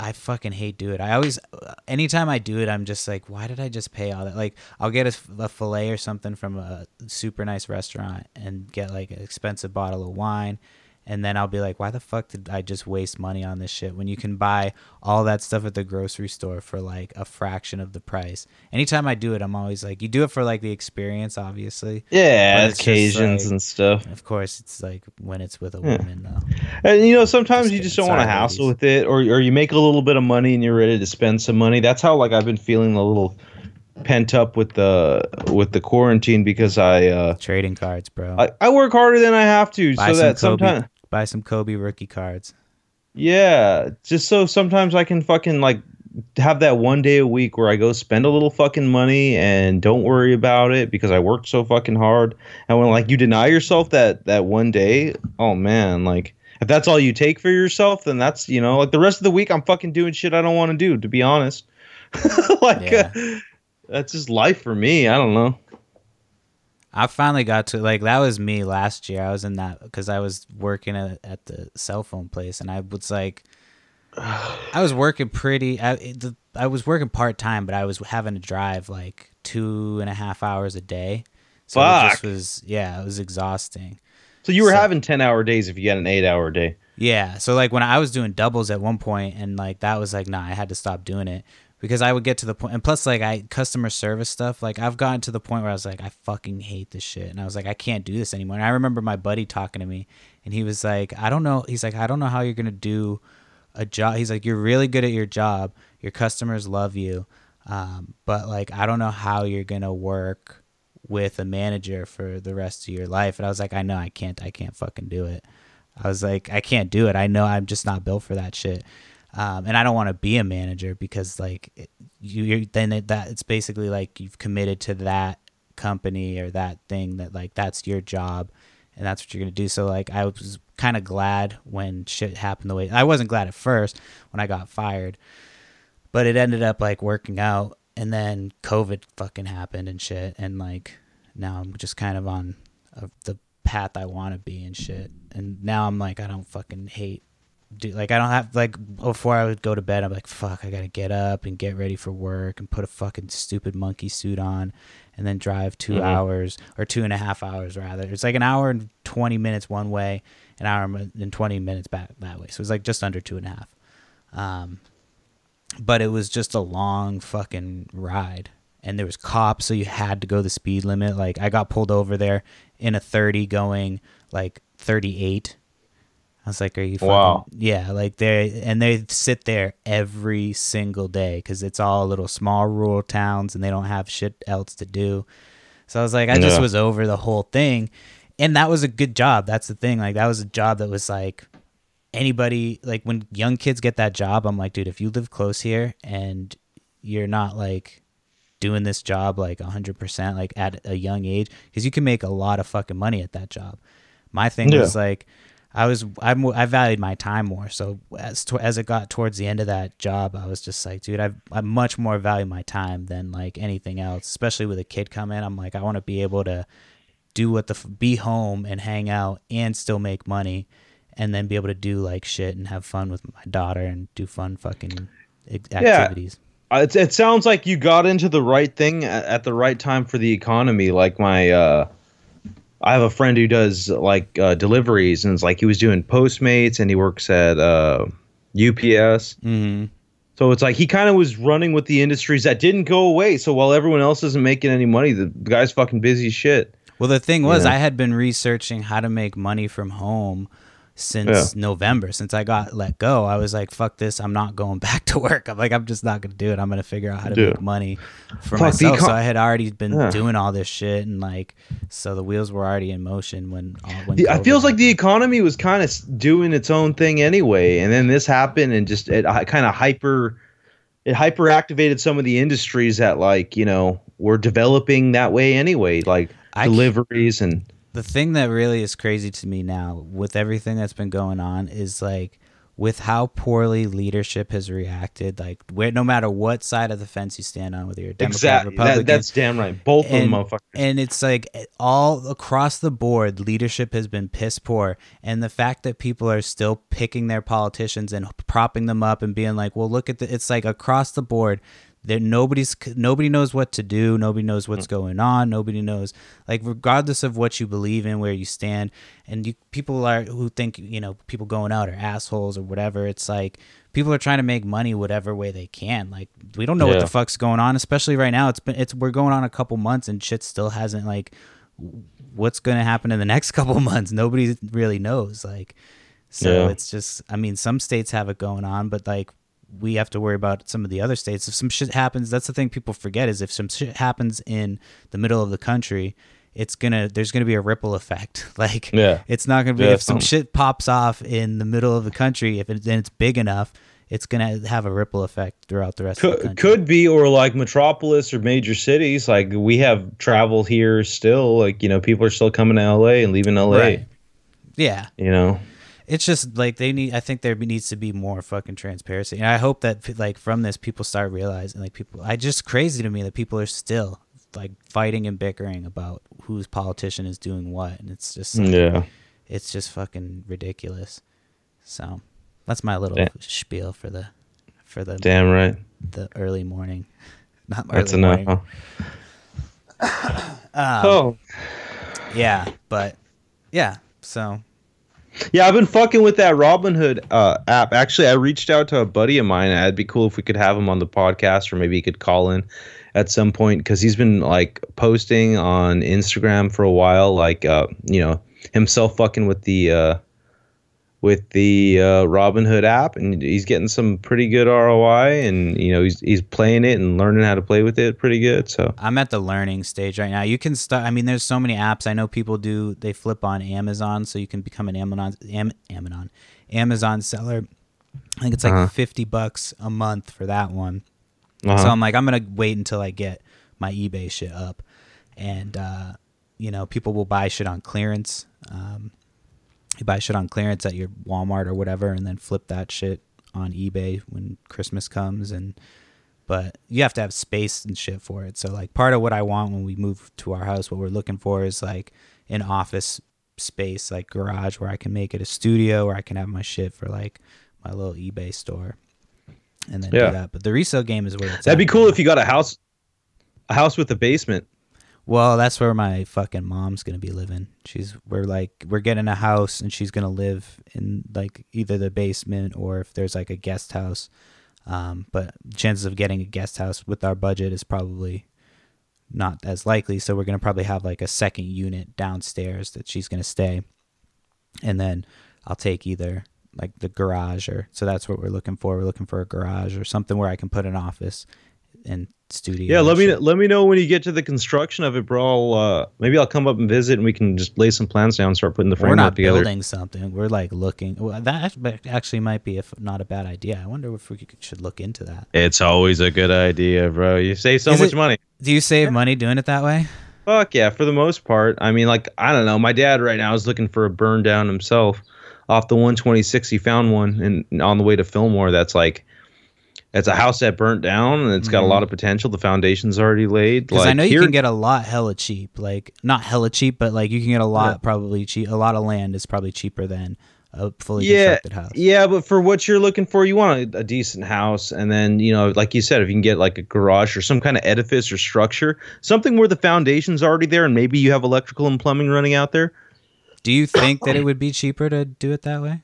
I fucking hate do it. I always, anytime I do it, I'm just like, why did I just pay all that? Like I'll get a, a fillet or something from a super nice restaurant and get like an expensive bottle of wine. And then I'll be like, why the fuck did I just waste money on this shit when you can buy all that stuff at the grocery store for like a fraction of the price? Anytime I do it, I'm always like, you do it for like the experience, obviously. Yeah, But it's just occasions like- and stuff. Of course, it's like when it's with a Yeah. woman, though. And you know, sometimes Just you just don't want to hassle with it, or or you make a little bit of money and you're ready to spend some money. That's how like I've been feeling a little pent up with the with the quarantine because I uh Trading cards, bro. I, I work harder than I have to, buy so that sometimes Buy some Kobe rookie cards. yeah, just so sometimes I can fucking like have that one day a week where I go spend a little fucking money and don't worry about it because I worked so fucking hard. And when like you deny yourself that that one day, oh man, like if that's all you take for yourself, then that's you know like the rest of the week I'm fucking doing shit I don't want to do. To be honest, like Yeah. uh, that's just life for me. I don't know. I finally got to like that was me last year. I was in that because I was working at, at the cell phone place, and I was like, I was working pretty. I, the, I was working part time, but I was having to drive like two and a half hours a day. So it just was yeah, it was exhausting. So you were So- having ten hour days if you had an eight hour day. Yeah. So like when I was doing doubles at one point and like that was like nah, I had to stop doing it because I would get to the point and plus like I customer service stuff, like I've gotten to the point where I was like I fucking hate this shit and I was like I can't do this anymore. And I remember my buddy talking to me and he was like I don't know, he's like I don't know how you're to do a job. He's like you're really good at your job. Your customers love you. Um, but like, I don't know how you're gonna work with a manager for the rest of your life. And I was like, I know I can't. I can't fucking do it. I was like, I can't do it. I know I'm just not built for that shit. Um, and I don't want to be a manager because like you then it, that it's basically like you've committed to that company or that thing that like that's your job and that's what you're gonna do. So like I was kind of glad when shit happened the way I wasn't glad at first when I got fired, but it ended up like working out. And then COVID fucking happened and shit, and like now I'm just kind of on the path I want to be and shit. And now I'm like I don't fucking hate do like I don't have like before I would go to bed I'm like fuck I gotta get up and get ready for work and put a fucking stupid monkey suit on and then drive 2 Mhm. hours or two and a half hours rather. It's like an hour and 20 minutes one way an hour and 20 minutes back that way. So it's like just under two and a half. Um but it was just a long fucking ride and there was cops so you had to go the speed limit. Like I got pulled over there in a 30 going like 38 I was like, "Are you fucking Wow. yeah?" Like they and they sit there every single day because it's all little small rural towns and they don't have shit else to do. So I was like, I just was over the whole thing, and that was a good job. That's the thing. Like that was a job that was like anybody like when young kids get that job. I'm like, dude, if you live close here and you're not like doing this job like 100% like at a young age because you can make a lot of fucking money at that job my thing Yeah. was like i was I, I valued my time more. So as to, as it got towards the end of that job i was just like dude i i much more value my time than like anything else especially with a kid coming i'm like i want to be able to do what the be home and hang out and still make money and then be able to do like shit and have fun with my daughter and do fun fucking activities. Uh, It, it sounds like you got into the right thing at, at the right time for the economy. Like my, uh, I have a friend who does like uh, deliveries, and it's like he was doing Postmates, and he works at uh, UPS. mm-hmm. So it's like he kind of was running with the industries that didn't go away. So while everyone else isn't making any money, the, guy's fucking busy shit. Well, the thing was, Yeah. I had been researching how to make money from home since November. Since I got let go, I was like, "Fuck this! I'm not going back to work." I'm like, "I'm just not gonna do it. I'm gonna figure out how to Dude. make money for Fuck, myself." so I had already been Yeah. doing all this shit, and like, so the wheels were already in motion when. all when The, it feels like the economy was kind of doing its own thing anyway, and then this happened, and just it kind of hyper, it hyper activated some of the industries that like you know were developing that way anyway, like I deliveries and the thing that really is crazy to me now with everything that's been going on is like with how poorly leadership has reacted like where no matter what side of the fence you stand on whether you're a Democrat, exactly Republican, that, that's damn right. Both of them, and, motherfuckers. and it's like all across the board leadership has been piss poor and the fact that people are still picking their politicians and propping them up and being like well look at the it's like across the board there nobody's nobody knows what to do. Nobody knows what's mm. going on. Nobody knows like regardless of what you believe in where you stand and you people are who think you know people going out are assholes or whatever it's like people are trying to make money whatever way they can. Like we don't know what the fuck's going on especially right now. It's been it's we're going on a couple months and shit still hasn't like what's going to happen in the next couple months? Nobody really knows like so Yeah. it's just i mean some states have it going on but like we have to worry about some of the other states. If some shit happens that's the thing people forget is if some shit happens in the middle of the country it's gonna there's gonna be a ripple effect. Like Yeah. it's not gonna be Yeah, if some shit pops off in the middle of the country if it, then it's big enough it's gonna have a ripple effect throughout the rest of the could, country. could be or like metropolis or major cities like we have travel here still like you know people are still coming to la and leaving la Right. yeah. You know it's just like they need i think there needs to be more fucking transparency. And i hope that like from this people start realizing like people i just crazy to me that people are still like fighting and bickering about whose politician is doing what. And it's just like, yeah. it's just fucking ridiculous. So that's my little Damn. spiel for the for the damn right. the early morning. Not that's early enough morning. huh? Um, oh. yeah but yeah so Yeah, I've been fucking with that Robinhood uh, app. Actually, I reached out to a buddy of mine. It'd be cool if we could have him on the podcast, or maybe he could call in at some point because he's been like posting on Instagram for a while, like uh, you know himself fucking with the uh, with the uh, Robinhood app, and he's getting some pretty good ROI, and you know he's he's playing it and learning how to play with it pretty good. So I'm at the learning stage right now. You can start. I mean, there's so many apps. I know people do. They flip on Amazon, so you can become an Amazon Am, Amazon Amazon seller. I think it's like Uh-huh. 50 bucks a month for that one. uh-huh. So I'm like, I'm gonna wait until I get my eBay shit up, and uh, you know, people will buy shit on clearance. Um, you buy shit on clearance at your Walmart or whatever, and then flip that shit on eBay when Christmas comes. And but you have to have space and shit for it. So like, part of what I want when we move to our house, what we're looking for is like an office space, like garage, where I can make it a studio, where I can have my shit for like my little eBay store. And then Yeah. do that, but the resale game is where it's. That'd be cool now. if you got a house, a house with a basement. Well, that's where my fucking mom's gonna be living. She's we're like we're getting a house and she's gonna live in like either the basement or if there's like a guest house. Um, but chances of getting a guest house with our budget is probably not as likely. So we're gonna probably have like a second unit downstairs that she's gonna stay, and then I'll take either like the garage or so that's what we're looking for. We're looking for a garage or something where I can put an office and studio. Yeah, let me shit. let me know when you get to the construction of it, bro. I'll, uh, maybe I'll come up and visit, and we can just lay some plans down and start putting the We're not together. building something. We're like looking. Well, that actually might be if not a bad idea. I wonder if we could, should look into that. It's always a good idea, bro. You save so Is much it- money. Do you save money doing it that way? Fuck yeah, for the most part. I mean, like I don't know. My dad right now is looking for a burn down himself off the 126. He found one and on the way to Fillmore. That's like, it's a house that burnt down and it's got a Mhm. lot of potential. The foundation's already laid. Because Like I know you here- can get a lot hella cheap. Like not hella cheap, but like you can get a lot Yeah. probably cheap. A lot of land is probably cheaper than a fully Yeah, constructed house. Yeah, but for what you're looking for, you want a, a decent house, and then you know, like you said, if you can get like a garage or some kind of edifice or structure, something where the foundation's already there, and maybe you have electrical and plumbing running out there. Do you think that it would be cheaper to do it that way?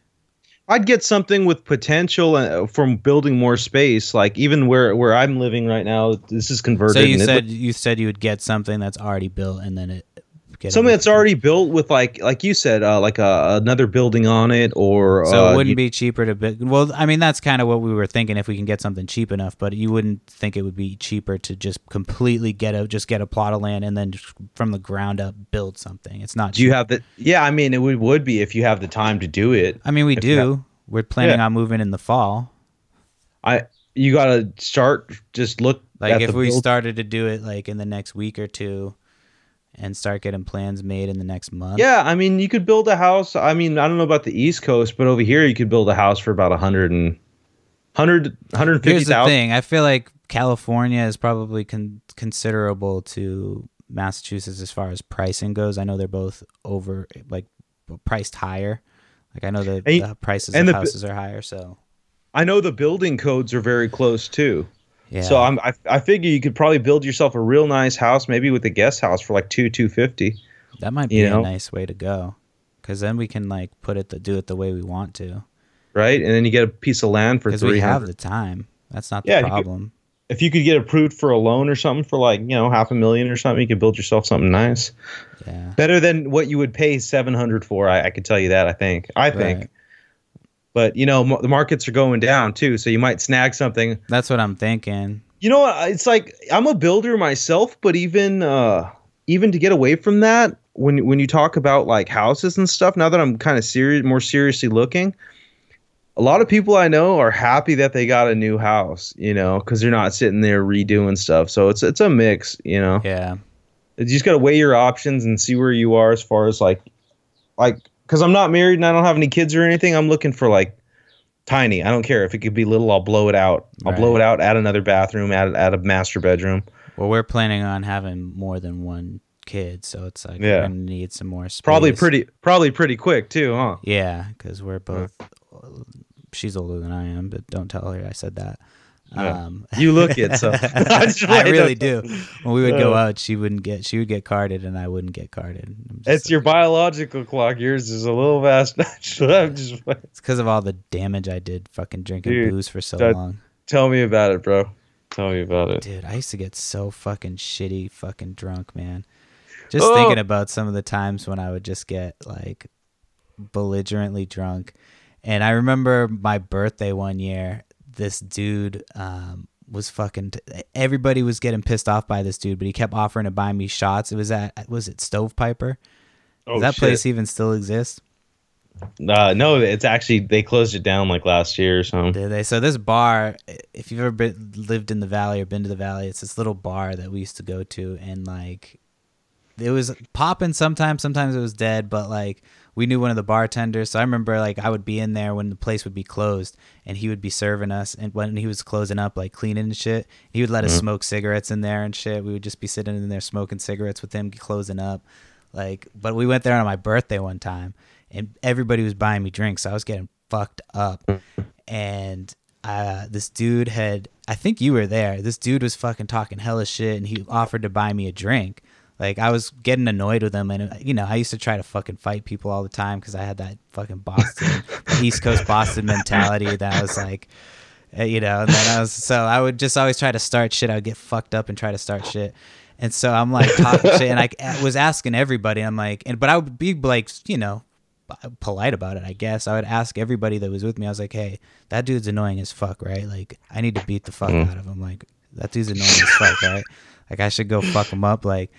I'd get something with potential uh, from building more space, like even where where I'm living right now. This is converted. So you and it said you said you would get something that's already built and then it something that's already built with like like you said, uh, like a, another building on it, or So uh, it wouldn't you- be cheaper to build. Well, I mean that's kind of what we were thinking if we can get something cheap enough. But you wouldn't think it would be cheaper to just completely get a just get a plot of land and then from the ground up build something. It's not. Do you have the? Yeah, I mean, it would would be if you have the time to do it. I mean, we if do. We're planning Yeah. on moving in the fall. I you got to start just look Like if we build- started to do it like in the next week or two, and start getting plans made in the next month. Yeah, I mean, you could build a house. I mean, I don't know about the East Coast, but over here you could build a house for about a hundred and hundred, hundred fifty Here's the thing. I feel like California is probably con- considerable to Massachusetts as far as pricing goes. I know they're both over, like, priced higher. Like I know the, And- the prices and of the- houses are higher. So I know the building codes are very close too. Yeah. So I'm, I, I figure you could probably build yourself a real nice house, maybe with a guest house for like two, two fifty. that might be you a nice way to go, because then we can like put it the do it the way we want to. right? And then you get a piece of land for three we have the time. That's not the Yeah, you could- problem. If you could get approved for a loan or something for like you know half a million or something, you could build yourself something nice, Yeah. better than what you would pay seven hundred for. I, I could tell you that. I think. I think. But you know the markets are going down too, so you might snag something. That's what I'm thinking. You know? It's like I'm a builder myself, but even uh, even to get away from that, when when you talk about like houses and stuff, now that I'm kind of serious, more seriously looking, a lot of people I know are happy that they got a new house, you know, because they're not sitting there redoing stuff. So it's it's a mix, you know. Yeah. You just gotta weigh your options and see where you are as far as like, like, because I'm not married and I don't have any kids or anything. I'm looking for like tiny. I don't care if it could be little. I'll blow it out. I'll blow it out. Add another bathroom. Add add a master bedroom. Well, we're planning on having more than one kid, so it's like Yeah. we're gonna need some more space. Probably pretty probably pretty quick too, huh? Yeah, because we're both. She's older than I am, but don't tell her I said that. Yeah. Um, You look it, so I I really do. When we would go Uh. out, she wouldn't get. She would get carded, and I wouldn't get carded. It's your biological clock. Yours is a little fast. Just It's because of all the damage I did, fucking drinking Dude, booze for so that- long. tell me about it, bro. Tell me about it. Dude, I used to get so fucking shitty, fucking drunk, man. Just Oh. thinking about some of the times when I would just get like belligerently drunk And I remember my birthday one year. This dude um, was fucking. T- everybody was getting pissed off by this dude, but he kept offering to buy me shots. It was at was it Stovepiper? Oh, Does that shit. place even still exist? Uh, no, it's actually they closed it down like last year or something. Did they? So this bar, if you've ever been, lived in the valley or been to the valley, it's this little bar that we used to go to, and like, it was popping sometimes. Sometimes it was dead, but like we knew one of the bartenders, so I remember like I would be in there when the place would be closed, and he would be serving us, and when he was closing up, like cleaning and shit, he would let us smoke cigarettes in there and shit. We would just be sitting in there smoking cigarettes with him closing up, like. But we went there on my birthday one time, and everybody was buying me drinks, so I was getting fucked up, and uh, this dude had I think you were there. This dude was fucking talking hella shit, and he offered to buy me a drink. Like I was getting annoyed with him, and you know I used to try to fucking fight people all the time because I had that fucking Boston, East Coast Boston mentality that was like, uh, you know. And then I was so I would just always try to start shit. I would get fucked up and try to start shit. And so I'm like talking shit, and I was asking everybody. I'm like, and but I would be like, you know, polite about it, I guess. I would ask everybody that was with me. I was like, "Hey, that dude's annoying as fuck, right? Like, I need to beat the fuck out of him. Like, that dude's annoying as fuck, right? Like, I should go fuck him up. Like,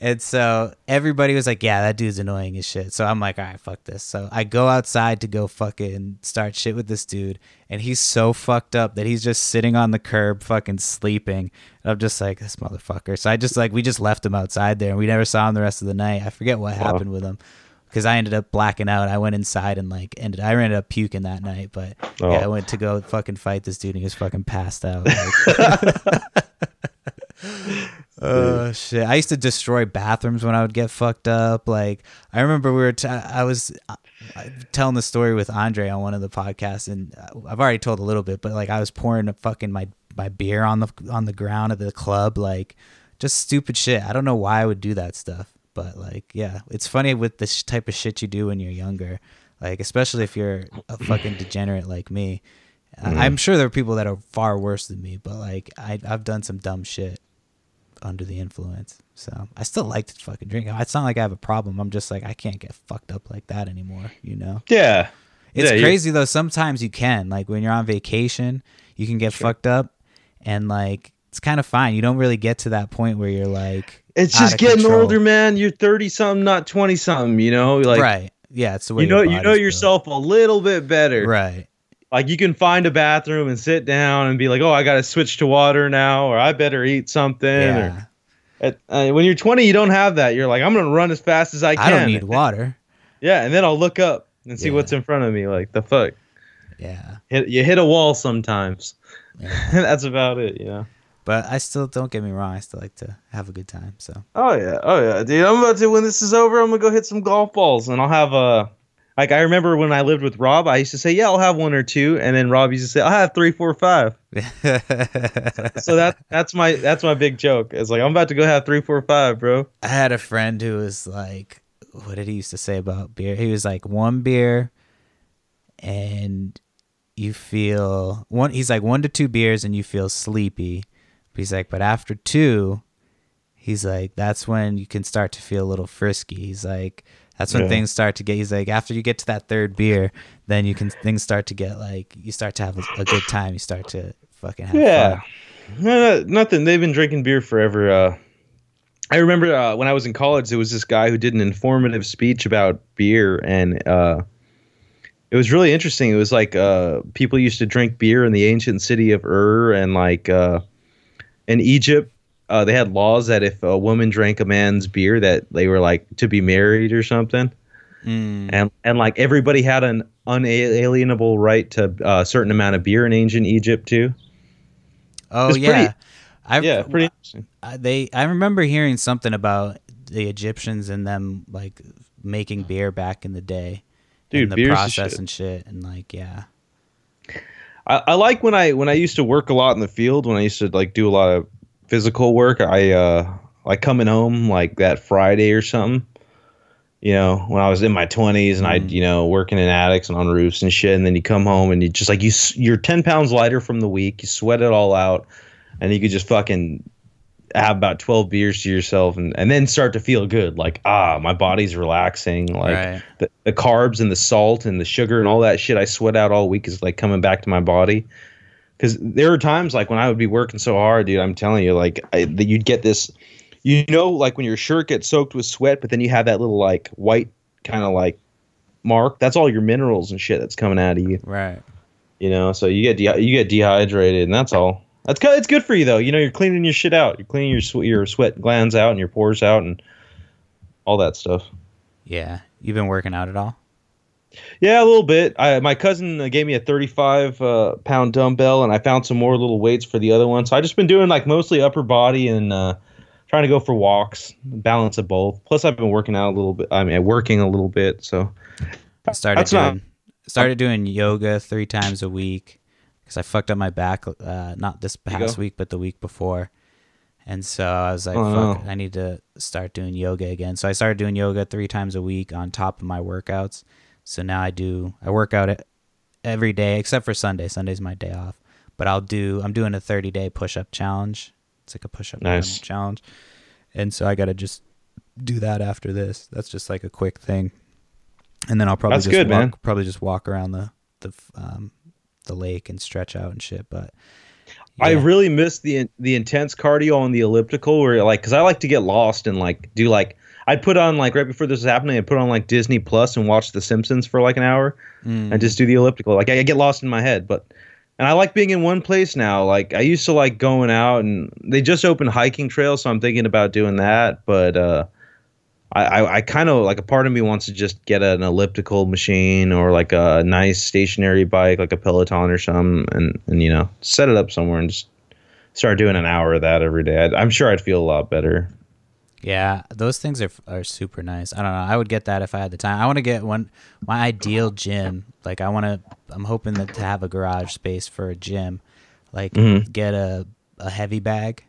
and so everybody was like, "Yeah, that dude's annoying as shit." So I'm like, "All right, fuck this." So I go outside to go fucking start shit with this dude, and he's so fucked up that he's just sitting on the curb, fucking sleeping. And I'm just like, "This motherfucker." So I just like we just left him outside there, and we never saw him the rest of the night. I forget what happened with him because I ended up blacking out. I went inside and like ended. I ended up puking that night, but Oh. yeah, I went to go fucking fight this dude, and he was fucking passed out. Like, Oh shit! I used to destroy bathrooms when I would get fucked up. Like I remember we were, t- I was uh, telling the story with Andre on one of the podcasts, and uh, I've already told a little bit, but like I was pouring a fucking my my beer on the on the ground at the club, like just stupid shit. I don't know why I would do that stuff, but like yeah, it's funny with this type of shit you do when you're younger, like especially if you're a fucking degenerate like me. Uh, I'm sure there are people that are far worse than me, but like I I've done some dumb shit under the influence. So I still like to fucking drink. It's not like I have a problem. I'm just like I can't get fucked up like that anymore. You know. Yeah, It's Yeah, you- crazy though. Sometimes you can. Like when you're on vacation, you can get fucked up, and like it's kind of fine. You don't really get to that point where you're like. it's just getting control. older, man. You're thirty something, not twenty something. You know, like right. Yeah, it's the way you know, you know body's built. yourself a little bit better. Right. Like you can find a bathroom and sit down and be like, "Oh, I got to switch to water now," or "I better eat something." Yeah. Or, at, uh, when you're 20, you don't have that. You're like, "I'm gonna run as fast as I can." I don't need water. Yeah, and then I'll look up and see Yeah. what's in front of me. Like the fuck, Yeah. hit, you hit a wall sometimes. Yeah. That's about it. You know. But I still don't get me wrong. I still like to have a good time. So Oh yeah, oh yeah, dude. I'm about to when this is over. I'm gonna go hit some golf balls, and I'll have a. Like I remember when I lived with Rob, I used to say, "Yeah, I'll have one or two. and then Rob used to say, "I'll have three, four, five. So that that's my that's my big joke. It's like I'm about to go have three, four, five, bro. I had a friend who was like, what did he used to say about beer? He was like, one beer, and you feel one. He's like one to two beers, and you feel sleepy. But he's like, but after two, he's like, that's when you can start to feel a little frisky. He's like, that's when Yeah. things start to get. He's like, after you get to that third beer, then you can things start to get like you start to have a, a good time. You start to fucking have Yeah. fun. No, no, nothing. They've been drinking beer forever. Uh, I remember uh, when I was in college, there was this guy who did an informative speech about beer, and uh, it was really interesting. It was like uh, people used to drink beer in the ancient city of Ur, and like uh, in Egypt, uh, they had laws that if a woman drank a man's beer, that they were like to be married or something, Mm. and and like everybody had an unalienable right to uh, a certain amount of beer in ancient Egypt too. Oh It's yeah. pretty- I've, yeah, pretty interesting. I- they I remember hearing something about the Egyptians and them like making beer back in the day. Dude, and the process shit. and shit and like yeah. I, I like when I when I used to work a lot in the field when I used to like do a lot of physical work. I uh like coming home like that Friday or something. You know, when I was in my twenties and I'd Mm. you know working in attics and on roofs and shit, and then you come home and you just like you, you're ten pounds lighter from the week. You sweat it all out, and you could just fucking have about twelve beers to yourself, and and then start to feel good. Like ah, my body's relaxing. Like right. the, the carbs and the salt and the sugar and all that shit I sweat out all week is like coming back to my body. Because there are times like when I would be working so hard, dude. I'm telling you, like I, that you'd get this, you know, like when your shirt gets soaked with sweat, but then you have that little like white kind of like mark. That's all your minerals and shit that's coming out of you. Right. You know, so you get de- you get dehydrated, and that's all. That's good. It's good for you though. You know, you're cleaning your shit out. You're cleaning your your sweat glands out and your pores out and all that stuff. Yeah. You've been working out at all? Yeah, a little bit. I, my cousin gave me a 35 uh, pound dumbbell, and I found some more little weights for the other one. So I just been doing like mostly upper body and uh, trying to go for walks, balance of both. Plus, I've been working out a little bit. I mean, working a little bit. So I started That's not- doing started doing yoga three times a week because I fucked up my back uh, not this past week but the week before, and so I was like, Oh, "Fuck, no. I need to start doing yoga again." So I started doing yoga three times a week on top of my workouts. So now I do I work out it every day except for Sunday. Sunday's my day off, but I'll do I'm doing a 30 day push up challenge. It's like a push up Nice. challenge, and so I got to just do that after this. That's just like a quick thing, and then I'll probably That's just good, walk, man. probably just walk around the the um the lake and stretch out and shit. But I really miss the the intense cardio on the elliptical, where like, cause I like to get lost and like do like. I'd put on like right before this was happening. I put on like Disney Plus and watch The Simpsons for like an hour. Mm. and just do the elliptical. Like I, I get lost in my head, but and I like being in one place now. Like I used to like going out, and they just opened hiking trails, so I'm thinking about doing that. But uh, I I, I kind of like a part of me wants to just get an elliptical machine or like a nice stationary bike, like a Peloton or something, and and you know set it up somewhere and just start doing an hour of that every day. I'd, I'm sure I'd feel a lot better. Yeah, those things are are super nice. I don't know. I would get that if I had the time. I want to get one my ideal gym. Like I want to. I'm hoping that to have a garage space for a gym. Like Mhm. get a a heavy bag.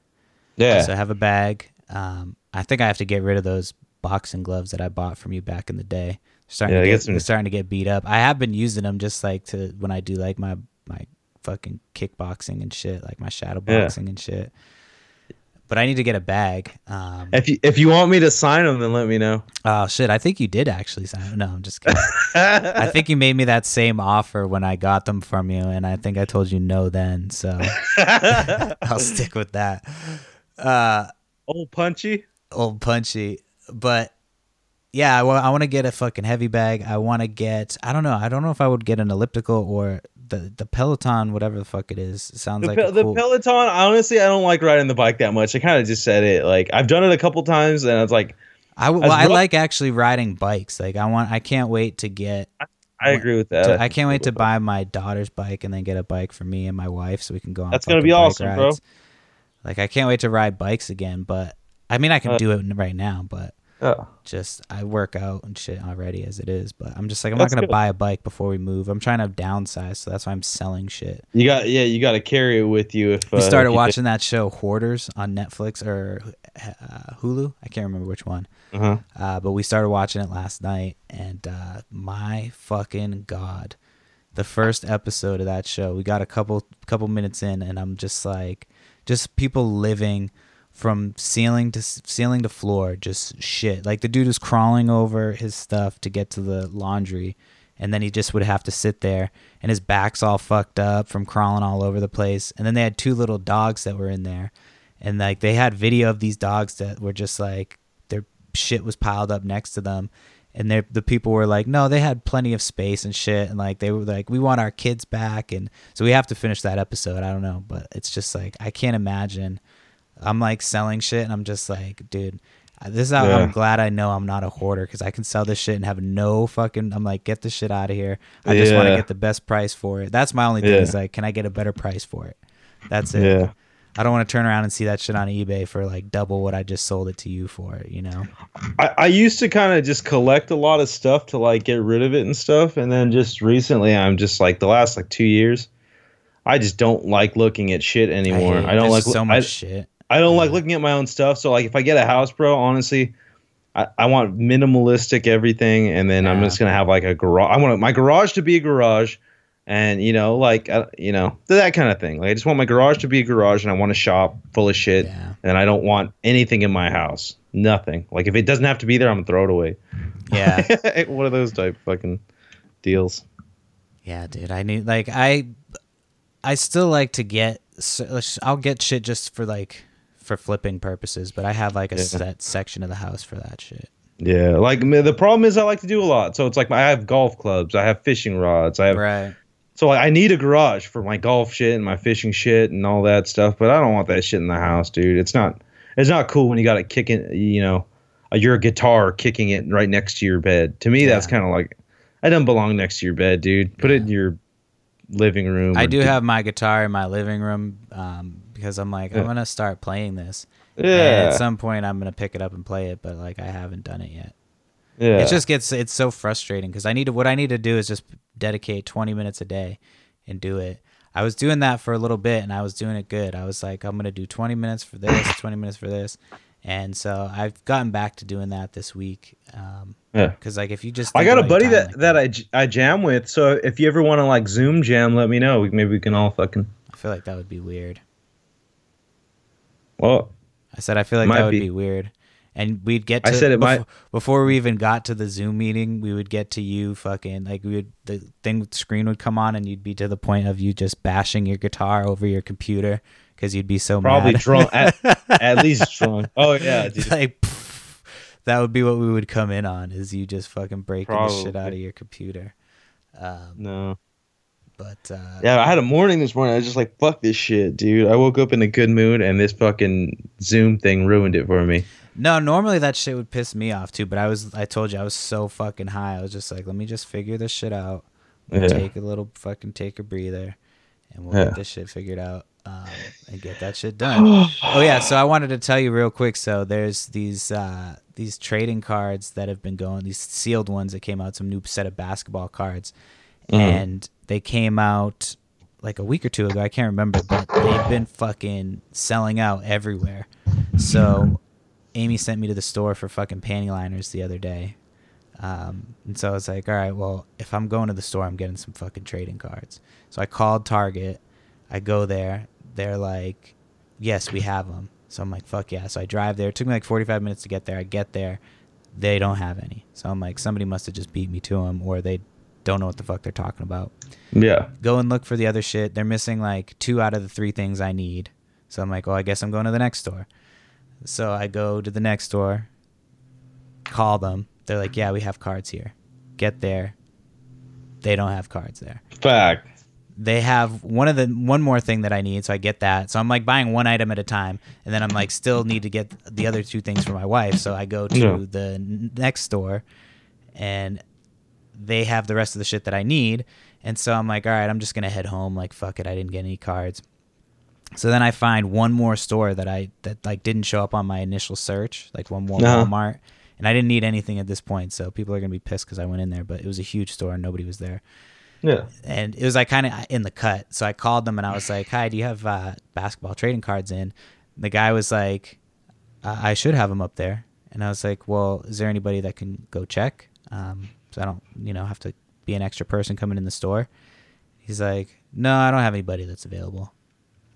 Yeah. So have a bag. Um, I think I have to get rid of those boxing gloves that I bought from you back in the day. They're starting Yeah, to get some- they're starting to get beat up. I have been using them just like to when I do like my my fucking kickboxing and shit, like my shadow Yeah. and shit. But I need to get a bag. Um, if you if you want me to sign them, then let me know. Oh shit! I think you did actually sign. No, I'm just kidding. I think you made me that same offer when I got them from you, and I think I told you no then. So I'll stick with that. Uh, Old punchy. old punchy, but yeah, I want to get a fucking heavy bag. I want to get. I don't know. I don't know if I would get an elliptical or the the Peloton, whatever the fuck it is. It sounds The, like Pe- the cool. Peloton, honestly, I don't like riding the bike that much. I kind of just said it. Like I've done it a couple times, and it's like I well, I rough- like actually riding bikes. Like I want. I can't wait to get I What- agree with that. to- I can't wait to buy my daughter's bike and then get a bike for me and my wife so we can go on. That's gonna be awesome, bro. Like I can't wait to ride bikes again, but I mean I can Uh, do it right now, but Yeah. just I work out and shit already as it is. But I'm just like I'm That's not gonna good. buy a bike before we move. I'm trying to downsize, so that's why I'm selling shit. You got yeah, you got to carry it with you. If We uh, started if watching that show Hoarders on Netflix or uh, Hulu. I can't remember which one. Uh-huh. Uh, but we started watching it last night, and uh, my fucking god, the first episode of that show, we got a couple couple minutes in, and I'm just like, just people living from ceiling to ceiling to floor, just shit. Like the dude was crawling over his stuff to get to the laundry, and then he just would have to sit there, and his back's all fucked up from crawling all over the place. And then they had two little dogs that were in there, and like they had video of these dogs that were just like their shit was piled up next to them and the people were like no they had plenty of space and shit and like they were like we want our kids back and so we have to finish that episode i don't know but it's just like i can't imagine i'm like selling shit and i'm just like dude uh, this is how Yeah. i'm glad i know i'm not a hoarder because i can sell this shit and have no fucking i'm like get this shit out of here i just want to get the best price for it that's my only thing Yeah. is like can i get a better price for it that's it Yeah. I don't want to turn around and see that shit on eBay for like double what I just sold it to you for, you know? I, I used to kind of just collect a lot of stuff to like get rid of it and stuff, and then just recently, I'm just like the last like two years, I just don't like looking at shit anymore. it. I, don't like so I- much shit. I don't like looking at my own stuff. So like if I get a house, bro, honestly, I, I want minimalistic everything, and then I'm just gonna have like a garage. I want my garage to be a garage, and you know, like uh, you know that kind of thing. Like I just want my garage to be a garage, and I want a shop full of shit, Yeah. and I don't want anything in my house. Nothing. Like if it doesn't have to be there, I'm gonna throw it away. Yeah. One of those type fucking deals. Yeah, dude. I need like I I still like to get I'll get shit just for like for flipping purposes, but I have like a Yeah. set section of the house for that shit. Yeah, like the problem is I like to do a lot. So it's like I have golf clubs, I have fishing rods, I have Right. so I need a garage for my golf shit and my fishing shit and all that stuff. But I don't want that shit in the house, dude. It's not it's not cool when you got it kicking, you know, uh, your guitar kicking it right next to your bed. To me, that's kind of like I don't belong next to your bed, dude. Put it in your living room. I do have my guitar in my living room um, because I'm like I'm gonna start playing this. And yeah, at some point I'm gonna pick it up and play it, but like I haven't done it yet. yeah. It just gets it's so frustrating because I need to what I need to do is just dedicate 20 minutes a day and do it. I was doing that for a little bit and I was doing it good. I was like I'm going to do 20 minutes for this, 20 minutes for this. And so I've gotten back to doing that this week. Um Yeah. cuz like if you just I got a buddy that like that I, I jam with. So if you ever want to like Zoom jam, let me know. We- Maybe we can all fucking. I feel like that would be weird. Well, I said I feel like that would be. be. weird. And we'd get I to said it before, might- before we even got to the Zoom meeting, we would get to you fucking like we would the thing screen would come on and you'd be to the point of you just bashing your guitar over your computer because you'd be so probably mad. drunk. At, at least drunk. Oh yeah, dude. like pff, that would be what we would come in on is you just fucking breaking the shit out of your computer. Um, No. But uh, Yeah, I had a morning this morning. I was just like, fuck this shit, dude. I woke up in a good mood, and this fucking Zoom thing ruined it for me. No, normally that shit would piss me off too, but I was I told you I was so fucking high. I was just like, let me just figure this shit out. We'll Yeah. Take a little fucking take a breather and we'll Yeah. get this shit figured out um, and get that shit done. oh yeah, so I wanted to tell you real quick. So there's these uh, these trading cards that have been going, these sealed ones that came out, some new set of basketball cards, Mhm. and they came out like a week or two ago. I can't remember, but they've been fucking selling out everywhere. So Amy sent me to the store for fucking panty liners the other day. Um, and so I was like, all right, well, if I'm going to the store, I'm getting some fucking trading cards. So I called Target. I go there. They're like, yes, we have them. So I'm like, fuck yeah. So I drive there. It took me like 45 minutes to get there. I get there. They don't have any. So I'm like, somebody must have just beat me to them or they don't know what the fuck they're talking about Yeah. go and look for the other shit. They're missing like two out of the three things I need. So I'm like, well, I guess I'm going to the next store. So I go to the next store, call them. They're like, yeah, we have cards here. Get there. They don't have cards there. Fact. They have one of the one more thing that I need, so I get that. So I'm like buying one item at a time, and then I'm like still need to get the other two things for my wife. So I go to Yeah. the next store, and they have the rest of the shit that I need. And so I'm like, all right, I'm just gonna head home. Like, fuck it, I didn't get any cards. So then I find one more store that I that like didn't show up on my initial search, like one more Uh-huh. Walmart, and I didn't need anything at this point. So people are gonna be pissed because I went in there, but it was a huge store and nobody was there. Yeah. And it was like kind of in the cut. So I called them and I was like, "Hi, do you have uh, basketball trading cards in?" the guy was like, I-, "I should have them up there." And I was like, "Well, is there anybody that can go check?" Um, so I don't, you know, have to be an extra person coming in the store. He's like, "No, I don't have anybody that's available."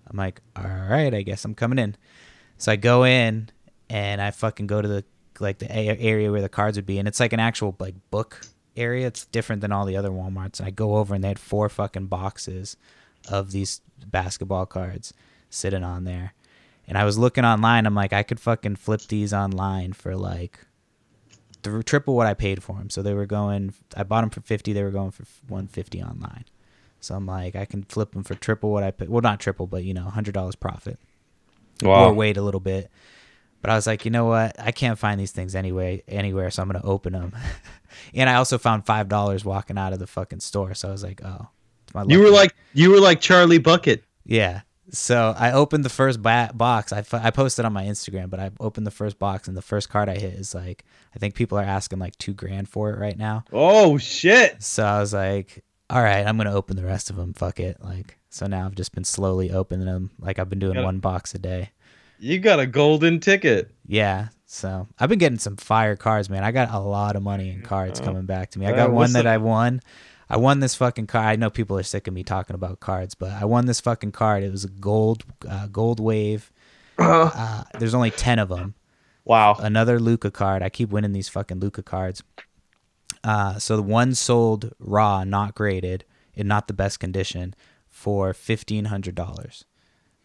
I'm like, "All right, I guess I'm coming in." So I go in and I fucking go to the like the area where the cards would be, and it's like an actual like book area. It's different than all the other WalMarts. And I go over and they had four fucking boxes of these basketball cards sitting on there. And I was looking online. I'm like, I could fucking flip these online for like th- triple what I paid for them. So they were going. I bought them for fifty. They were going for one fifty online. So I'm like, I can flip them for triple what I paid. Well, not triple, but you know, hundred dollars profit Wow. or wait a little bit. But I was like, you know what? I can't find these things anyway anywhere, so I'm gonna open them. and I also found five dollars walking out of the fucking store, so I was like, oh, You were like you were like Charlie Bucket. yeah. So I opened the first ba- box. I, I posted on my Instagram, but I opened the first box, and the first card I hit is like, I think people are asking like two grand for it right now. Oh shit. So I was like, all right, I'm gonna open the rest of them. Fuck it. Like, so now I've just been slowly opening them. Like I've been doing one box a day. You got a golden ticket. Yeah. So I've been getting some fire cards, man. I got a lot of money in cards Oh. coming back to me. I Uh, got one that the- I won. I won this fucking card. I know people are sick of me talking about cards, but I won this fucking card. It was a gold, uh, gold wave. Uh, there's only ten of them. Wow. Another Luka card. I keep winning these fucking Luka cards. Uh, so the one sold raw, not graded, in not the best condition, for fifteen hundred dollars.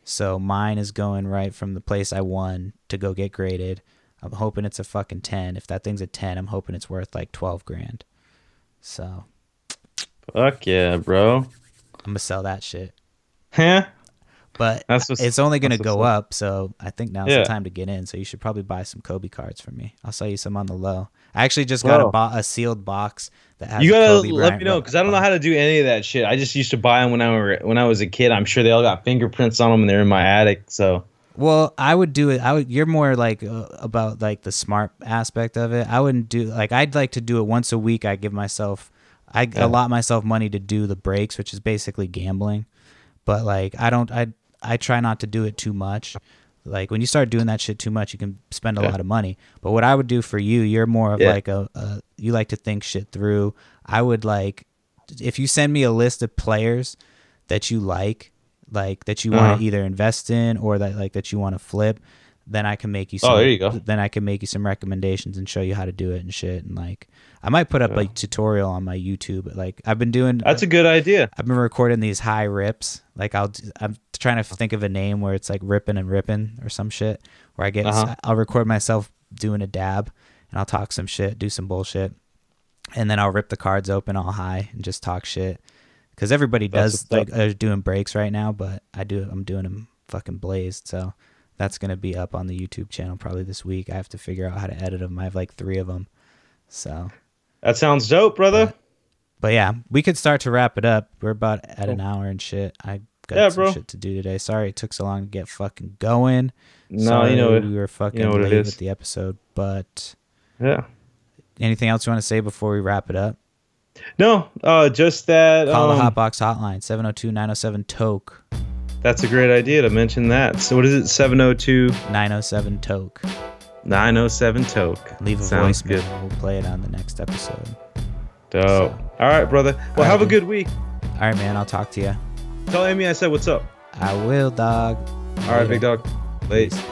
So mine is going right from the place I won to go get graded. I'm hoping it's a fucking ten. If that thing's a ten, I'm hoping it's worth like twelve grand. So Fuck yeah, bro. I'm gonna sell that shit. Huh? But That's what's- it's only gonna that's go up, so I think now's Yeah. the time to get in. So you should probably buy some Kobe cards for me. I'll sell you some on the low. I actually just got a, bo- a sealed box that has. You gotta Kobe let Bryant me know because I don't know how to do any of that shit. I just used to buy them when I were when I was a kid. I'm sure they all got fingerprints on them and they're in my attic. So Well, I would do it. I would. You're more like uh, about like the smart aspect of it. I wouldn't do like I'd like to do it once a week. I give myself, I Yeah. allot myself money to do the breaks, which is basically gambling. But like I don't. I I try not to do it too much. Like when you start doing that shit too much, you can spend a Yeah. lot of money. But what I would do for you, you're more of Yeah. like a, a you like to think shit through. I would like if you send me a list of players that you like, like that you want Uh-huh. to either invest in or that like that you want to flip, then I can make you. Some, Oh, there you go. Then I can make you some recommendations and show you how to do it and shit. And like, I might put up a tutorial on my YouTube. Like I've been doing. that's a good idea. I've been recording these high rips. Like I'll, I'm trying to think of a name where it's like ripping and ripping or some shit. Where I get, Uh-huh. I'll record myself doing a dab, and I'll talk some shit, do some bullshit, and then I'll rip the cards open all high and just talk shit. Because everybody does like are doing breaks right now, but I do. I'm doing them fucking blazed. So that's gonna be up on the YouTube channel probably this week. I have to figure out how to edit them. I have like three of them. So That sounds dope, brother. but yeah, we could start to wrap it up. We're about at an hour and shit. I got Yeah, some bro. shit to do today. Sorry it took so long to get fucking going. No, Sorry you know we were fucking know late with the episode. But Yeah. anything else you want to say before we wrap it up? No, uh, just that. Call um, the Hotbox hotline 702-907 toke That's a great idea to mention that. So what is it? 702 907 toke. 907 toke. Leave a Sounds voicemail. good. We'll play it on the next episode. Dope. So- All right, brother. Well, right, have a good week. All right, man. I'll talk to you. Tell Amy I said what's up. I will, dog. All right, Later. big dog. Late. Peace.